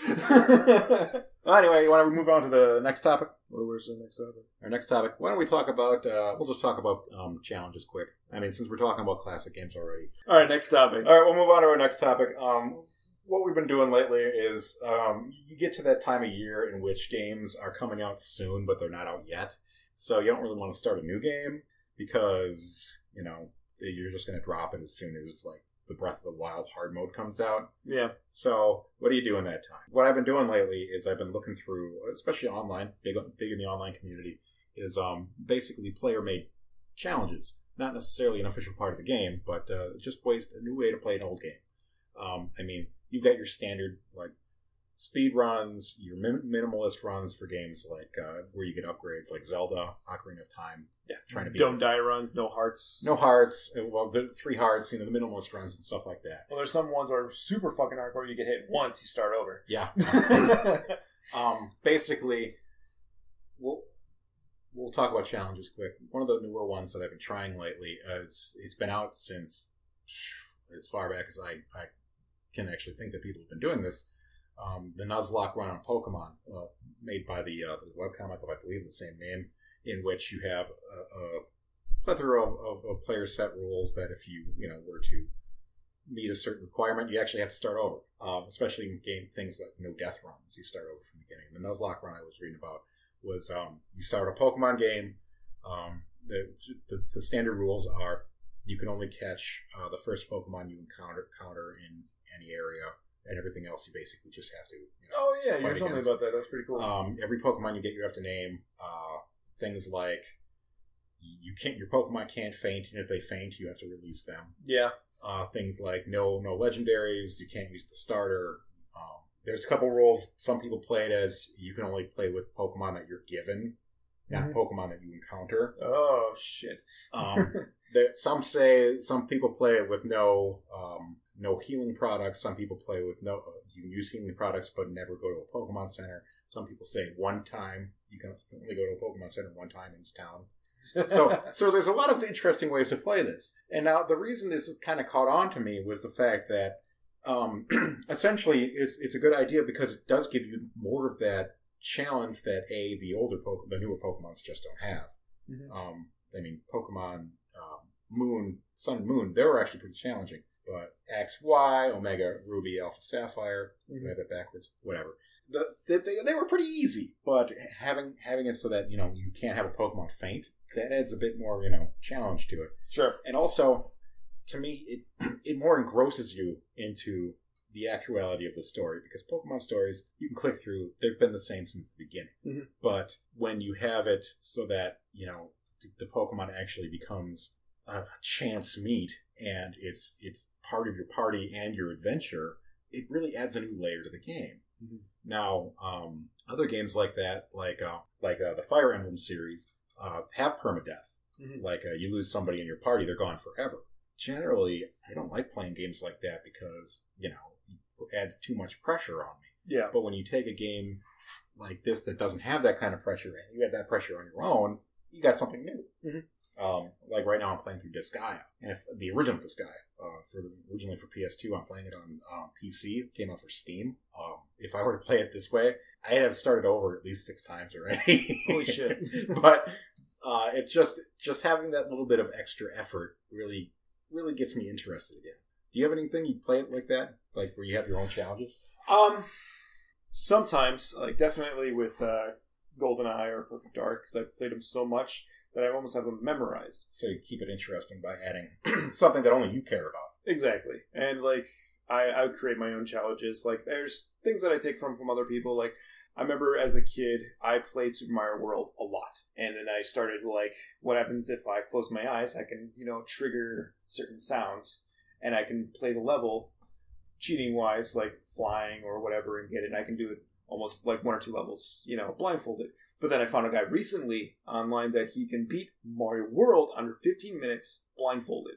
Well, anyway, you want to move on to the next topic? Well, where's the next topic? Our next topic. Why don't we talk about? Uh, we'll just talk about um, challenges quick. I mean, since we're talking about classic games already. All right, next topic. All right, we'll move on to our next topic. Um, what we've been doing lately is um, you get to that time of year in which games are coming out soon, but they're not out yet. So you don't really want to start a new game because you know you're just going to drop it as soon as like the Breath of the Wild hard mode comes out. Yeah. So what do you do in that time? What I've been doing lately is I've been looking through, especially online, big big in the online community, is um, basically player made challenges. Not necessarily an official part of the game, but uh, just ways a new way to play an old game. Um, I mean, you've got your standard like speed runs, your min- minimalist runs for games like uh, where you get upgrades like Zelda, Ocarina of Time. Yeah. Trying to be Don't die runs, no hearts. no hearts. uh, Well, the three hearts, you know, the minimalist runs and stuff like that. Well, there's some ones that are super fucking hardcore. You get hit once, you start over. Yeah. um, basically, we'll we'll talk about challenges quick. One of the newer ones that I've been trying lately is it's been out since as far back as I, I can actually think that people have been doing this. Um, the Nuzlocke run on Pokemon, uh, made by the, uh, the webcomic of I believe the same name, in which you have a, a plethora of, of, of player set rules that if you you know were to meet a certain requirement, you actually have to start over. Um, especially in game things like no death runs, you start over from the beginning. The Nuzlocke run I was reading about was um, you start a Pokemon game. Um, the, the the standard rules are you can only catch uh, the first Pokemon you encounter encounter in any area, and everything else you basically just have to. You know, Oh yeah, you Fight were telling me about that. That's pretty cool. um, every Pokemon you get, you have to name uh, things like you can't. Your Pokemon can't faint, and if they faint, you have to release them. yeah. Uh, things like no no legendaries. You can't use the starter. Um, there's a couple rules. Some people play it as you can only play with Pokemon that you're given, not Mhm. Pokemon that you encounter. Oh shit. Um, that some say some people play it with no um, no healing products. Some people play with no. You can use healing products, but never go to a Pokemon Center. Some people say one time you can only go to a Pokemon Center one time in each town. So, so there's a lot of interesting ways to play this. And now the reason this kind of caught on to me was the fact that um, essentially it's it's a good idea because it does give you more of that challenge that a the older Pokemon, the newer Pokemon's just don't have. Mhm. Um, I mean, Pokemon um, Moon, Sun Moon, they were actually pretty challenging. But X, Y, Omega, Ruby, Alpha, Sapphire, Mhm. I have it backwards, whatever. The, they, they, they were pretty easy, but having having it so that you know you can't have a Pokemon faint, that adds a bit more you know challenge to it. sure. And also, to me, it it more engrosses you into the actuality of the story because Pokemon stories you can click through; they've been the same since the beginning. Mhm. But when you have it so that you know the Pokemon actually becomes a chance meet and it's it's part of your party and your adventure, it really adds a new layer to the game. Mhm. Now, um, other games like that, like uh, like uh, the Fire Emblem series, uh, have permadeath Mhm. like uh, you lose somebody in your party, they're gone forever. Generally, I don't like playing games like that because you know it adds too much pressure on me. Yeah. But when you take a game like this that doesn't have that kind of pressure, and you have that pressure on your own, you got something new. Mhm. Um, like right now, I'm playing through Disgaea, and if the original Disgaea, uh, for the, originally for PS2, I'm playing it on um, PC. It came out for Steam. Um, if I were to play it this way, I'd have started over at least six times already. Holy shit. but uh, it just just having that little bit of extra effort really really gets me interested again. Do you have anything you play it like that, like where you have your own challenges? Um, sometimes, like definitely with uh, GoldenEye or Perfect Dark, because I've played them so much that I almost have them memorized. So you keep it interesting by adding something that only you care about. Exactly, and like I, I would create my own challenges. Like there's things that I take from from other people. Like I remember as a kid, I played Super Mario World a lot, and then I started like, what happens if I close my eyes? I can you know trigger certain sounds, and I can play the level cheating wise, like flying or whatever, and get it. And I can do it almost like one or two levels, you know, blindfolded. But then I found a guy recently online that he can beat Mario World under 15 minutes blindfolded.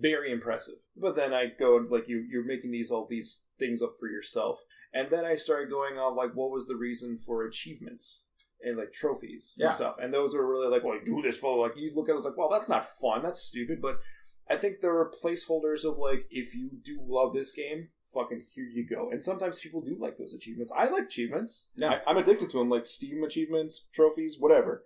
Very impressive. But then I go and like you, you're making these all these things up for yourself, and then I started going on like, what was the reason for achievements? and like trophies Yeah. and stuff. And those are really like, well, do this, well, like you look at it, it's like, well, that's not fun, that's stupid. But I think there are placeholders of like, if you do love this game, fucking here you go. And sometimes people do like those achievements. I like achievements. I, I'm addicted to them, like Steam achievements, trophies, whatever.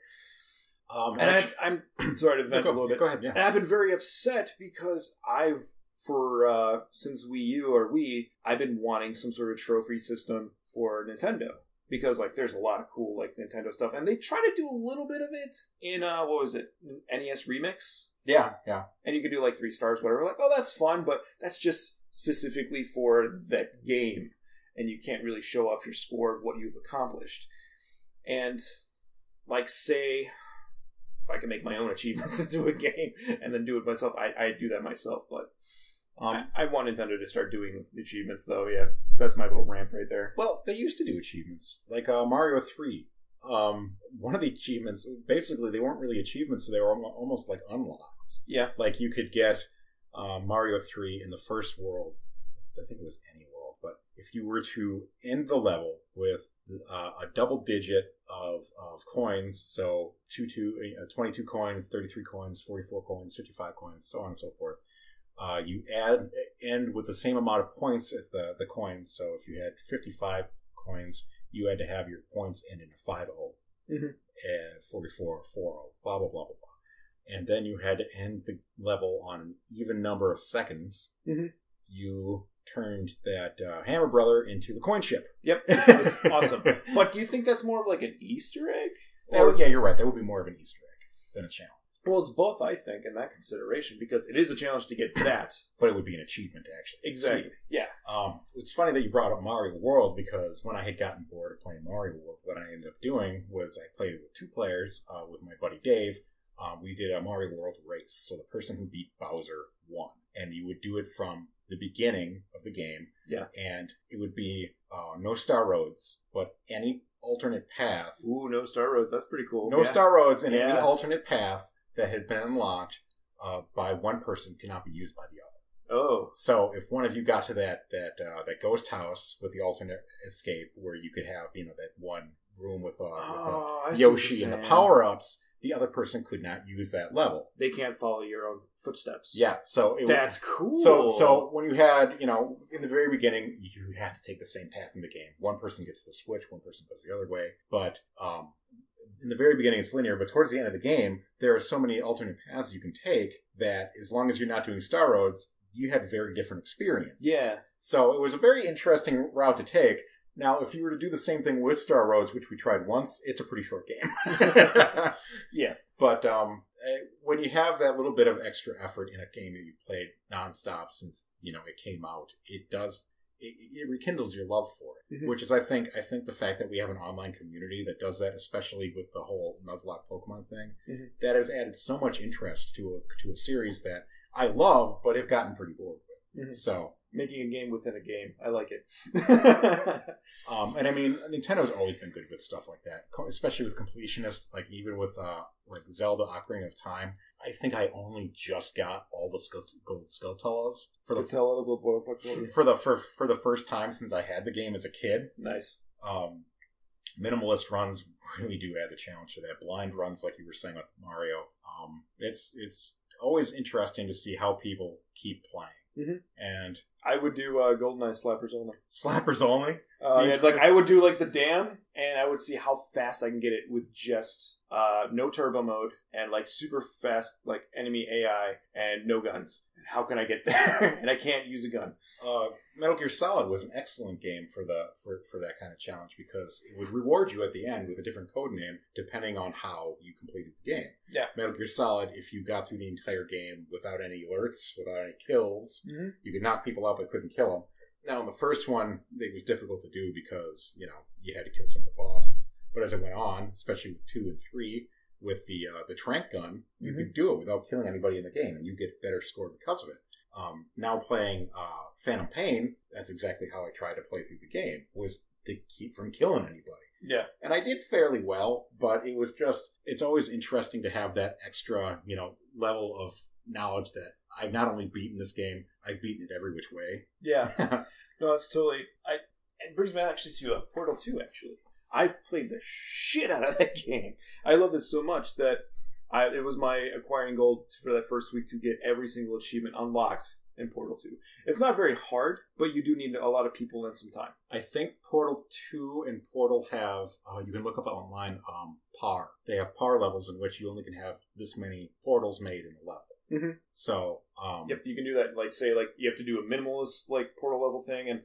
Um, And I've, I'm sorry to vent go, a little bit. go ahead. Yeah. And I've been very upset because I've for uh since Wii U or Wii, I've been wanting some sort of trophy system for Nintendo. Because like there's a lot of cool like Nintendo stuff. And they try to do a little bit of it in uh what was it? NES Remix. Yeah. Yeah. And you can do like three stars, whatever. Like, oh that's fun, but that's just specifically for that game. And you can't really show off your score of what you've accomplished. And like say if I can make my own achievements into a game and then do it myself, I I do that myself. But um, I, I want Nintendo to start doing achievements, though. Yeah, that's my little rant right there. Well, they used to do achievements like uh, Mario Three. Um, one of the achievements, basically, they weren't really achievements; so they were almost like unlocks. Yeah, Like you could get uh, Mario Three in the first world. I think it was any world, but if you were to end the level with uh, a double digit of, of coins, so two, two, uh, 22 coins, 33 coins, 44 coins, 55 coins, so on and so forth. Uh, you add end with the same amount of points as the, the coins. So if you had 55 coins, you had to have your points end in a 5 0, Mhm. uh, 44, 4 blah, blah, blah, blah, blah. And then you had to end the level on an even number of seconds. Mhm. You turned that uh, Hammer Brother into the coin ship. yep, that was awesome. But do you think that's more of like an Easter egg? Would- yeah, you're right. That would be more of an Easter egg than a challenge. Well, it's both, I think, in that consideration because it is a challenge to get that. But it would be an achievement to actually succeed. Yeah. Um, it's funny that you brought up Mario World because when I had gotten bored of playing Mario World, what I ended up doing was I played with two players uh, with my buddy Dave. Um, we did a Mario World race, so the person who beat Bowser won, and you would do it from the beginning of the game. Yeah. and it would be uh, no star roads, but any alternate path. Ooh, no Star Roads. That's pretty cool. No Yeah. star roads and any alternate path that had been unlocked uh, by one person cannot be used by the other. Oh, So if one of you got to that that uh, that ghost house with the alternate escape, where you could have you know that one room with, uh, oh uh, what Yoshi and the power ups, the other person could not use that level. They can't follow your own footsteps. Yeah, so it, That's cool. so so when you had you know in the very beginning you have to take the same path in the game. One person gets the switch, one person goes the other way. But um, in the very beginning it's linear, but towards the end of the game there are so many alternate paths you can take that as long as you're not doing star roads, you had very different experiences. Yeah. So it was a very interesting route to take. Now, if you were to do the same thing with Star Roads, which we tried once, it's a pretty short game. Yeah. But um, eh, when you have that little bit of extra effort in a game that you've played nonstop since you know it came out, it does it, it rekindles your love for it. Mhm. Which is, I think, I think the fact that we have an online community that does that, especially with the whole Nuzlocke Pokemon thing, Mhm. that has added so much interest to a to a series that I love, but have gotten pretty bored with. Mhm. So. Making a game within a game. I like it. Um, and I mean, Nintendo's always been good with stuff like that, especially with completionist. Like even with uh, like Zelda: Ocarina of Time, I think I only just got all the Skull- gold Skulltulas for the for the for, for the first time since I had the game as a kid. nice. Um, minimalist runs really do add the challenge to that. Blind runs, like you were saying with Mario, um, it's it's always interesting to see how people keep playing. Mhm. And I would do uh, GoldenEye slappers only. slappers only. Uh, yeah, like I would do like the dam, and I would see how fast I can get it with just uh, no turbo mode and like super fast like enemy AI and no guns. How can I get there? and I can't use a gun. uh, Metal Gear Solid was an excellent game for the for, for that kind of challenge because it would reward you at the end with a different code name depending on how you completed the game. Yeah. Metal Gear Solid, if you got through the entire game without any alerts, without any kills, Mhm. you could knock people but couldn't kill them. Now, in the first one, it was difficult to do because you know you had to kill some of the bosses. But as it went on, especially with two and three, with the uh, the trank gun, you Mhm. could do it without killing anybody in the game, and you get better score because of it. Um, now playing uh, Phantom Pain, that's exactly how I tried to play through the game was to keep from killing anybody. Yeah. And I did fairly well, but it was just it's always interesting to have that extra, you know, level of knowledge that I've not only beaten this game, I've beaten it every which way. Yeah. No, that's totally. I. It brings me actually to uh, Portal Two. Actually, I played the shit out of that game. I love this so much that I, it was my acquiring goal for that first week to get every single achievement unlocked in Portal 2. It's not very hard, but you do need a lot of people and some time. I think Portal 2 and Portal have, uh, you can look up online, um, par. They have par levels in which you only can have this many portals made in a level. Mhm. So, um, Yep, you can do that. Like, say, like you have to do a minimalist like portal level thing, and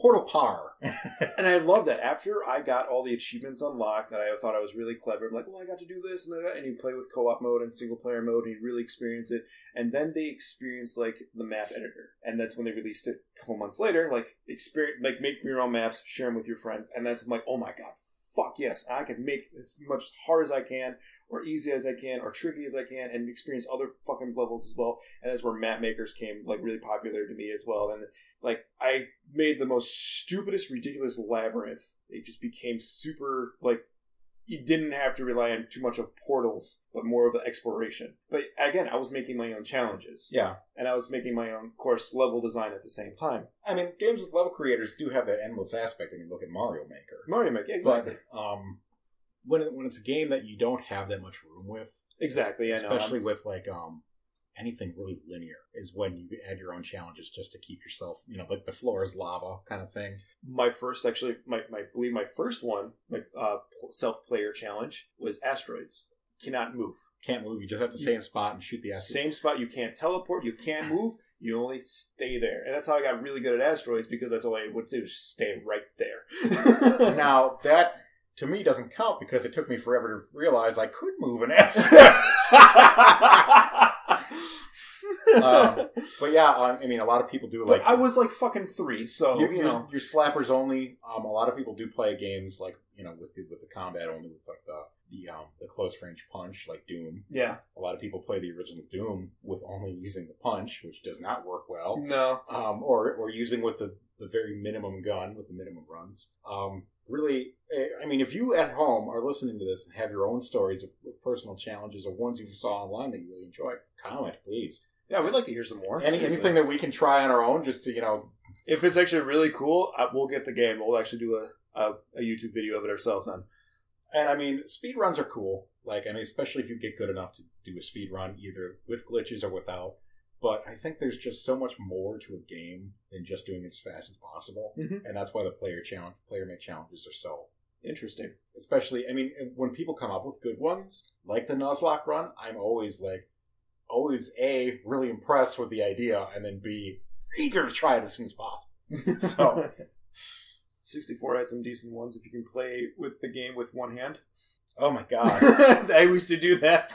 Portal par. and I love that. After I got all the achievements unlocked, and I thought I was really clever. I'm like, well, I got to do this and that, and you play with co-op mode and single player mode, and you really experience it. And then they experience like the map editor, and that's when they released it a couple months later. Like, experience, like make your own maps, share them with your friends, and that's I'm like, oh my god. Fuck yes, I can make as much hard as I can, or easy as I can, or tricky as I can, and experience other fucking levels as well. And that's where map makers came like really popular to me as well. And like I made the most stupidest, ridiculous labyrinth. It just became super like you didn't have to rely on too much of portals, but more of the exploration. But again, I was making my own challenges, yeah. and I was making my own course level design at the same time. I mean, games with level creators do have that endless aspect. I mean, look at Mario Maker. Mario Maker, exactly, But um, when it, when it's a game that you don't have that much room with, exactly. I know. especially with like um anything really linear, is when you add your own challenges just to keep yourself, you know, like the floor is lava kind of thing. my first actually my, my I believe my first one my uh, self player challenge was asteroids cannot move Can't move. You just have to stay in spot and shoot the asteroid. same spot you can't teleport you can't move you only stay there and that's how I got really good at asteroids because that's all I would do is stay right there Now that to me doesn't count because it took me forever to realize I could move an asteroid. um, but yeah, um, I mean, a lot of people do like I was like fucking three so you your- know your slappers only. Um, a lot of people do play games like you know with the, with the combat only with like the the um the close range punch like Doom. yeah A lot of people play the original Doom with only using the punch, which does not work well. no Um, or or using with the the very minimum gun with the minimum runs. Um, really, eh, I mean, if you at home are listening to this and have your own stories of personal challenges or ones you saw online that you really enjoyed, comment please. Yeah we'd like to hear some more Any, seriously. anything that we can try on our own, just to you know, if it's actually really cool I, we'll get the game we'll actually do a, a, a YouTube video of it ourselves then And I mean, speed runs are cool. Like, I mean, especially if you get good enough to do a speed run, either with glitches or without. But I think there's just so much more to a game than just doing it as fast as possible, Mhm. and that's why the player challenge, player make challenges are so. interesting Especially, I mean, when people come up with good ones like the Nuzlocke run, I'm always like, always a really impressed with the idea, and then b eager to try it as soon as possible. So- 64 had some decent ones if you can play with the game with one hand. Oh my god! I used to do that.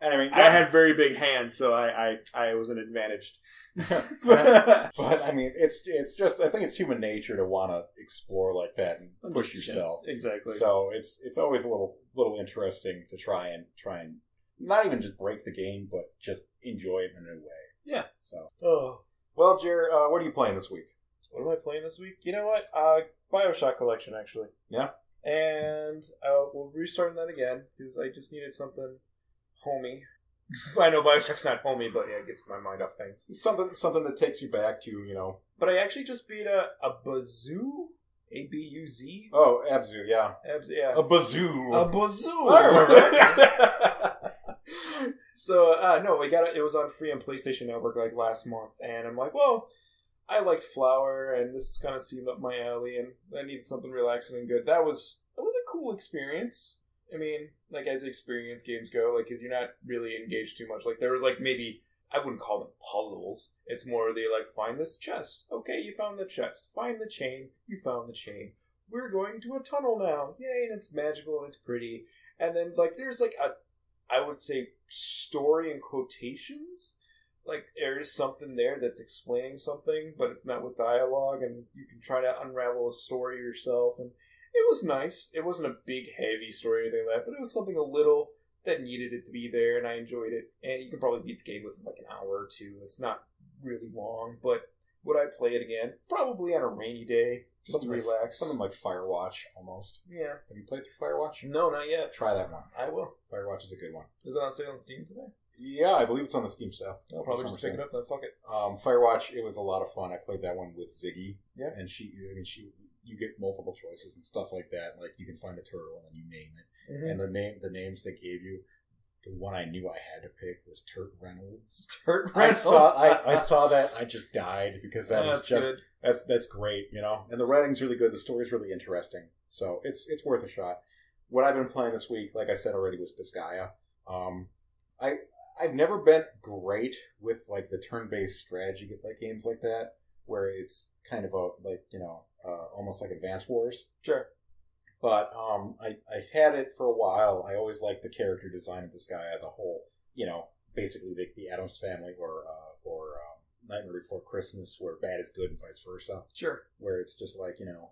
and I mean, I had very big hands, so I, I, I was an advantaged. but, but I mean, it's it's just I think it's human nature to want to explore like that and push yourself. Exactly. So it's it's always a little little interesting to try and try and not even just break the game, but just enjoy it in a new way. Yeah. So oh. well, Jer, uh, what are you playing this week? What am I playing this week? You know what? Uh, Bioshock Collection, actually. Yeah. And uh, we'll restart that again because I just needed something homey. I know Bioshock's not homey, but yeah, it gets my mind off things. Something something that takes you back to you know. But I actually just beat a, a Bazoo? A B U Z? Oh, Abzu, yeah, Abs- Yeah. a bazoo. A bazoo. So uh, no, we got it. It was on free on PlayStation Network like last month, and I'm like, well, I liked Flower, and this kind of seemed up my alley, and I needed something relaxing and good. That was that was a cool experience. I mean, like as experience games go, like because you're not really engaged too much. Like there was like maybe I wouldn't call them puzzles. It's more they like find this chest. Okay, you found the chest. Find the chain. You found the chain. We're going to a tunnel now. Yay! And it's magical and it's pretty. And then like there's like a I would say story and quotations. Like there is something there that's explaining something, but it's met with dialogue, and you can try to unravel a story yourself. And it was nice. It wasn't a big, heavy story or anything like that, but it was something a little that needed it to be there, and I enjoyed it. And you can probably beat the game within like an hour or two. It's not really long, but would play it again? Probably on a rainy day, just something like, relax. something like Firewatch almost. Yeah. Have you played through Firewatch? No, not yet. Try that one. I will. Firewatch is a good one. Is it on sale on Steam today? Yeah, I believe it's on the Steam sale. I'll probably just pick it up then. Fuck it. Um, Firewatch, it was a lot of fun. I played that one with Ziggy. Yeah. And she, I mean, she you get multiple choices and stuff like that. Like you can find a turtle and then you name it, Mhm. and the name the names they gave you. The one I knew I had to pick was Turt Reynolds. Turt I saw I, I saw that I just died because that is That's just good. that's that's great, you know. And the writing's really good. The story's really interesting, so it's it's worth a shot. What I've been playing this week, like I said already, was Disgaea. Um, I I've never been great with like the turn-based strategy like games like that, where it's kind of a like you know uh, almost like Advance Wars. Sure. But um, I I had it for a while. I always liked the character design of Disgaea, the whole you know basically the, the Addams family or uh, or um, Nightmare Before Christmas, where bad is good and vice versa Sure. where it's just like you know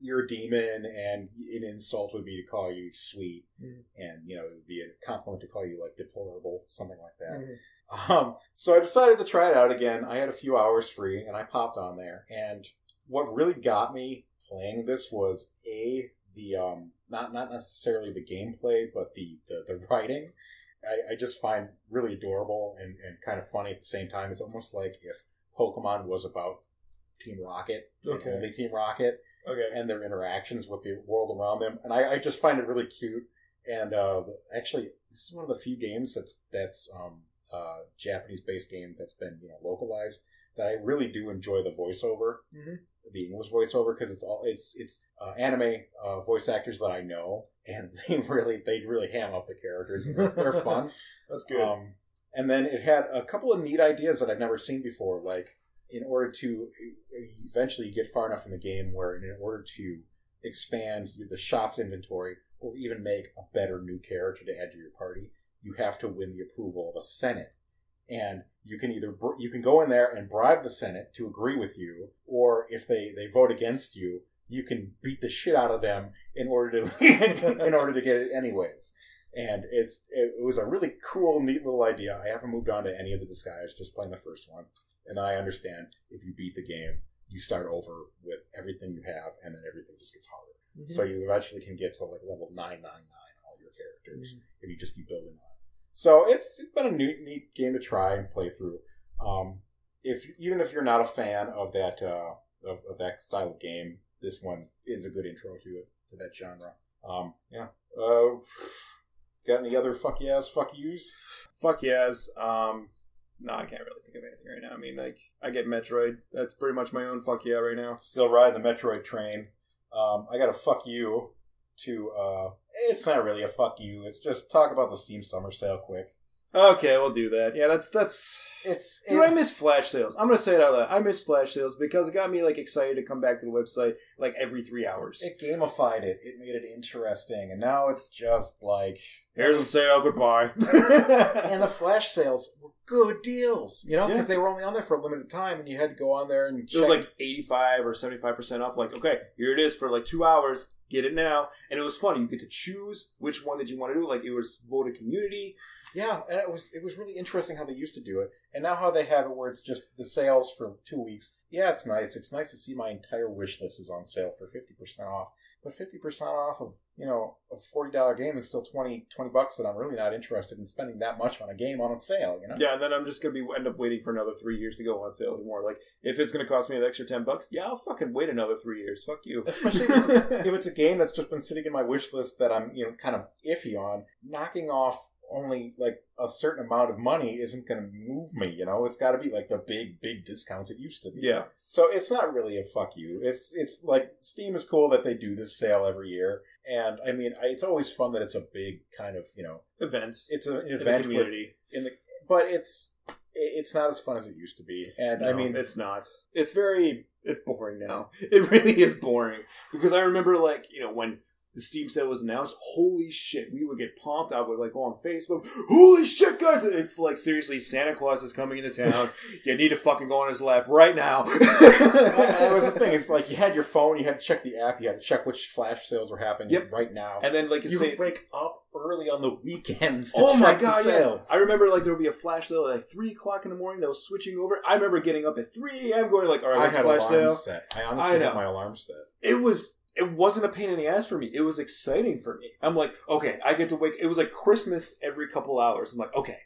you're a demon and an insult would be to call you sweet Mhm. and you know it would be a compliment to call you like deplorable something like that Mhm. um, so i decided to try it out again i had a few hours free and i popped on there and what really got me playing this was a the um not not necessarily the gameplay but the the, the writing I, I just find really adorable and, and kind of funny at the same time it's almost like if pokemon was about team rocket and Okay. only team rocket Okay. and their interactions with the world around them, and I, I just find it really cute. And uh, the, actually, this is one of the few games that's that's um, uh, Japanese-based game that's been you know localized that I really do enjoy the voiceover, Mhm. the English voiceover, because it's all it's it's uh, anime uh, voice actors that I know, and they really they really ham up the characters. And they're, they're fun. That's good. Um, and then it had a couple of neat ideas that I've never seen before. Like, in order to eventually you get far enough in the game where, in order to expand the shop's inventory or even make a better new character to add to your party, you have to win the approval of a senate. And you can either br- you can go in there and bribe the senate to agree with you, or if they they vote against you, you can beat the shit out of them in order to in order to get it anyways and it's it, was a really cool, neat little idea. I haven't moved on to any of the Disgaeas, just playing the first one, and I understand if you beat the game, you start over with everything you have, and then everything just gets harder. Mm-hmm. So you eventually can get to like level nine nine nine all your characters Mhm. if you just keep building on. So it's, been a neat, neat game to try and play through. Um, if even if you're not a fan of that uh, of, of that style of game, this one is a good intro to it to that genre. Um, yeah. Uh, got any other fuck yes, fuck yous? Fuck yes. Um, no, I can't really think of anything right now. I mean, like, I get Metroid. That's pretty much my own fuck yeah right now. Still riding the Metroid train. Um, I got a fuck you to. Uh, it's not really a fuck you. It's just talk about the Steam Summer Sale quick. Okay, we'll do that. Yeah, that's that's. It's, Dude, I miss flash sales. I'm gonna say it out loud. I miss flash sales because it got me like excited to come back to the website like every three hours. it gamified it. It made it interesting, and now it's just like Here's a sale. Goodbye. and the flash sales were good deals, you know, Yeah. because they were only on there for a limited time, and you had to go on there and It was like 85 or 75% off. Like, okay, here it is for like two hours. Get it now. And it was fun. You get to choose which one that you want to do. Like, it was voted community. yeah, and it was it was really interesting how they used to do it, and now how they have it where it's just the sales for two weeks. Yeah, it's nice. It's nice to see my entire wish list is on sale for fifty percent off, but fifty percent off of you know a forty dollar game is still 20, 20 bucks that I'm really not interested in spending that much on a game on a sale. You know. Yeah, and then I'm just going to be end up waiting for another three years to go on sale anymore. Like, if it's going to cost me an extra 10 bucks, yeah, I'll fucking wait another three years. Fuck you. Especially if it's, if it's a game that's just been sitting in my wish list that I'm, you know, kind of iffy on, knocking off only like a certain amount of money isn't going to move me. You know, it's got to be like the big, big discounts it used to be. yeah. So it's not really a fuck you. It's it's like Steam is cool that they do this sale every year, and I mean, I, it's always fun that it's a big kind of you know, event. it's an in event with, community. in the, but it's it's not as fun as it used to be. And I mean, it's not. It's very. It's boring now. It really is boring because I remember like you know when the Steam sale was announced. Holy shit, we would get pumped. I would like go on Facebook. Holy shit, guys! It's like seriously, Santa Claus is coming into town. you need to fucking go on his lap right now. that was the thing. It's like you had your phone, you had to check the app, you had to check which flash sales were happening Yep. right now. And then like you say, wake up early on the weekends. To Oh my god! Yeah. I remember like there would be a flash sale at like three o'clock in the morning that was switching over. I remember getting up at three a.m. going like, all right, I had flash sale. set. I honestly I had my alarm set. It was it wasn't a pain in the ass for me. It was exciting for me. I'm like, okay, I get to wake. It was like Christmas every couple hours. I'm like, okay,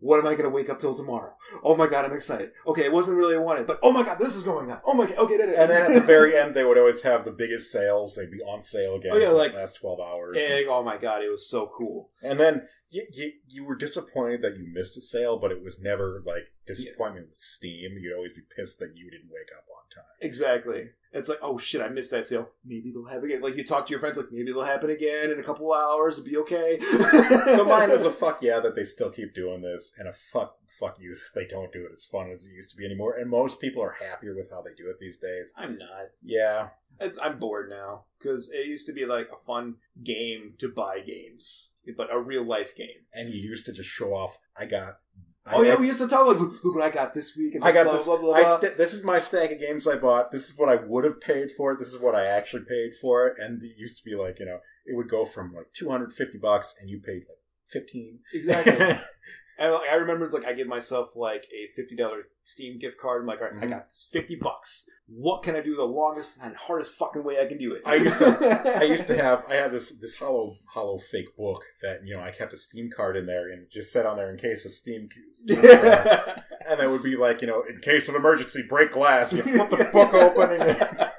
what am I going to wake up till tomorrow? Oh my god, I'm excited. Okay, it wasn't really what I wanted, but oh my god, this is going on. Oh my god, okay, and then at the very end, they would always have the biggest sales. They'd be on sale again. Oh, yeah, for like- the last twelve hours. And, oh my god, it was so cool. And then you, you you were disappointed that you missed a sale, but it was never like disappointment with Steam. You'd always be pissed that you didn't wake up on time. Exactly. It's like, oh shit, I missed that sale. Maybe they'll happen again. Like you talk to your friends, like maybe it'll happen again in a couple hours. It'll be okay. so mine is a fuck yeah that they still keep doing this, and a fuck fuck you if they don't do it as fun as it used to be anymore. And most people are happier with how they do it these days. I'm not. Yeah, It's, I'm bored now because it used to be like a fun game to buy games, but a real life game. and you used to just show off. I got. I, oh yeah, I, we used to talk like, look, look what I got this week. And I got blah, this. Blah, blah, I st- this is my stack of games I bought. This is what I would have paid for it. This is what I actually paid for it. And it used to be like you know, it would go from like two hundred fifty bucks, and you paid like fifteen. exactly. And like, I remember it's like I give myself like a fifty dollar Steam gift card. I'm like, all right, I Mhm. got this fifty bucks. What can I do the longest and hardest fucking way I can do it? I used to- I used to have I had this this hollow hollow fake book that you know I kept a Steam card in there and just set on there in case of Steam. Steam and that would be like you know in case of emergency break glass. You flip the book open and.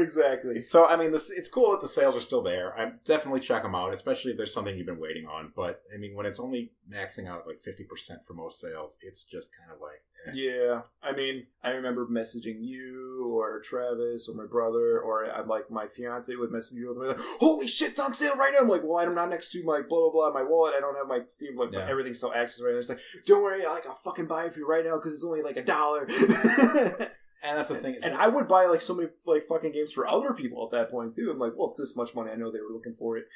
Exactly. So I mean, this it's cool that the sales are still there. I definitely check them out, especially if there's something you've been waiting on. But I mean, when it's only maxing out at like fifty percent for most sales, it's just kind of like, eh. Yeah, I mean, I remember messaging you or Travis or my brother or I like my fiance would message you and be like, "Holy shit, it's on sale right now!" I'm like, "Well, I'm not next to my blah blah blah my wallet. I don't have my Steam like Yeah. everything's still access right now." It's like, "Don't worry, like I'll fucking buy it for you right now because it's only like a dollar." and that's the thing. It's and like- I would buy like so many like fucking games for other people at that point too. I'm like, "Well, it's this much money. I know they were looking for it."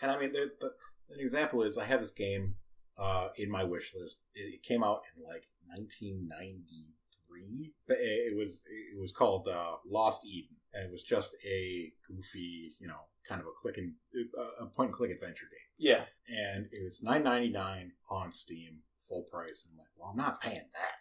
And I mean, the, the, an example is I have this game uh, in my wish list. It, it came out in like 1993, but it, it was it was called uh, Lost Eden, and it was just a goofy, you know, kind of a click and a point and click adventure game. Yeah, And it was 9.99 on Steam, full price. And I'm like, well, I'm not paying that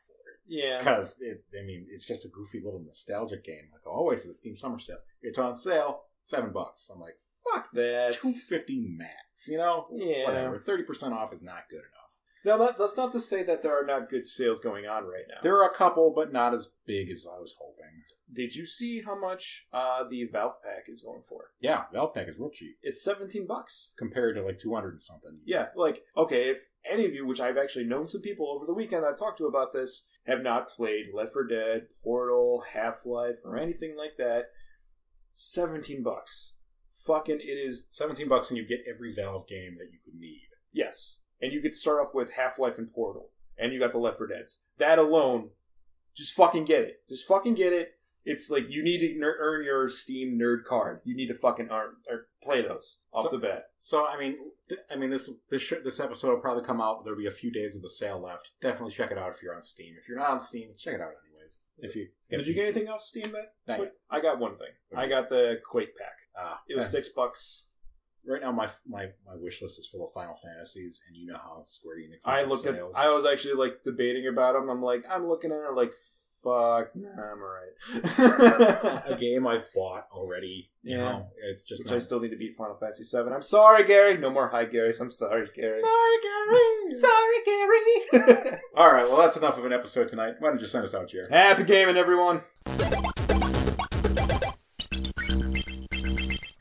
yeah. because. I mean, it's just a goofy little nostalgic game. Like, oh, I'll wait for the Steam Summer Sale. It's on sale, seven bucks. I'm like, Fuck that. two fifty max. You know, Yeah. whatever. Thirty percent off is not good enough. Now that, that's not to say that there are not good sales going on right now. There are a couple, but not as big as I was hoping. Did you see how much uh, the Valve pack is going for? Yeah, Valve Pack is real cheap It's seventeen bucks. compared to like two hundred and something. Yeah, like okay, if any of you, which I've actually known some people over the weekend I've talked to about this, have not played Left 4 Dead, Portal, Half Life, or anything like that, seventeen bucks. Fucking, it is Seventeen bucks, and you get every Valve game that you could need. yes, and you get to start off with Half Life and Portal, and you got the Left 4 Deads. That alone, just fucking get it. Just fucking get it. It's like you need to ner- earn your Steam nerd card. You need to fucking earn or play those off So- the bat. So I mean, th- I mean this this sh- this episode will probably come out. There'll be a few days of the sale left. Definitely check it out if you're on Steam. If you're not on Steam, check it out anyways. If you Did you get anything off Steam yet. I got one thing. I got the Quake pack. Ah, It was eh. six bucks. right now. My my my wish list is full of Final Fantasies, and you know how Square Enix is I looked at. I was actually like debating about them. I'm like, I'm looking at it like, fuck, nah, I'm alright. a game I've bought already. You Yeah. know, it's just Which not- I still need to beat Final Fantasy Seven. I'm sorry, Gary. No more hi, Gary. I'm sorry, Gary. Sorry, Gary. Sorry, Gary. All right, well, that's enough of an episode tonight. Why don't you send us out, Jerry? Happy gaming, everyone.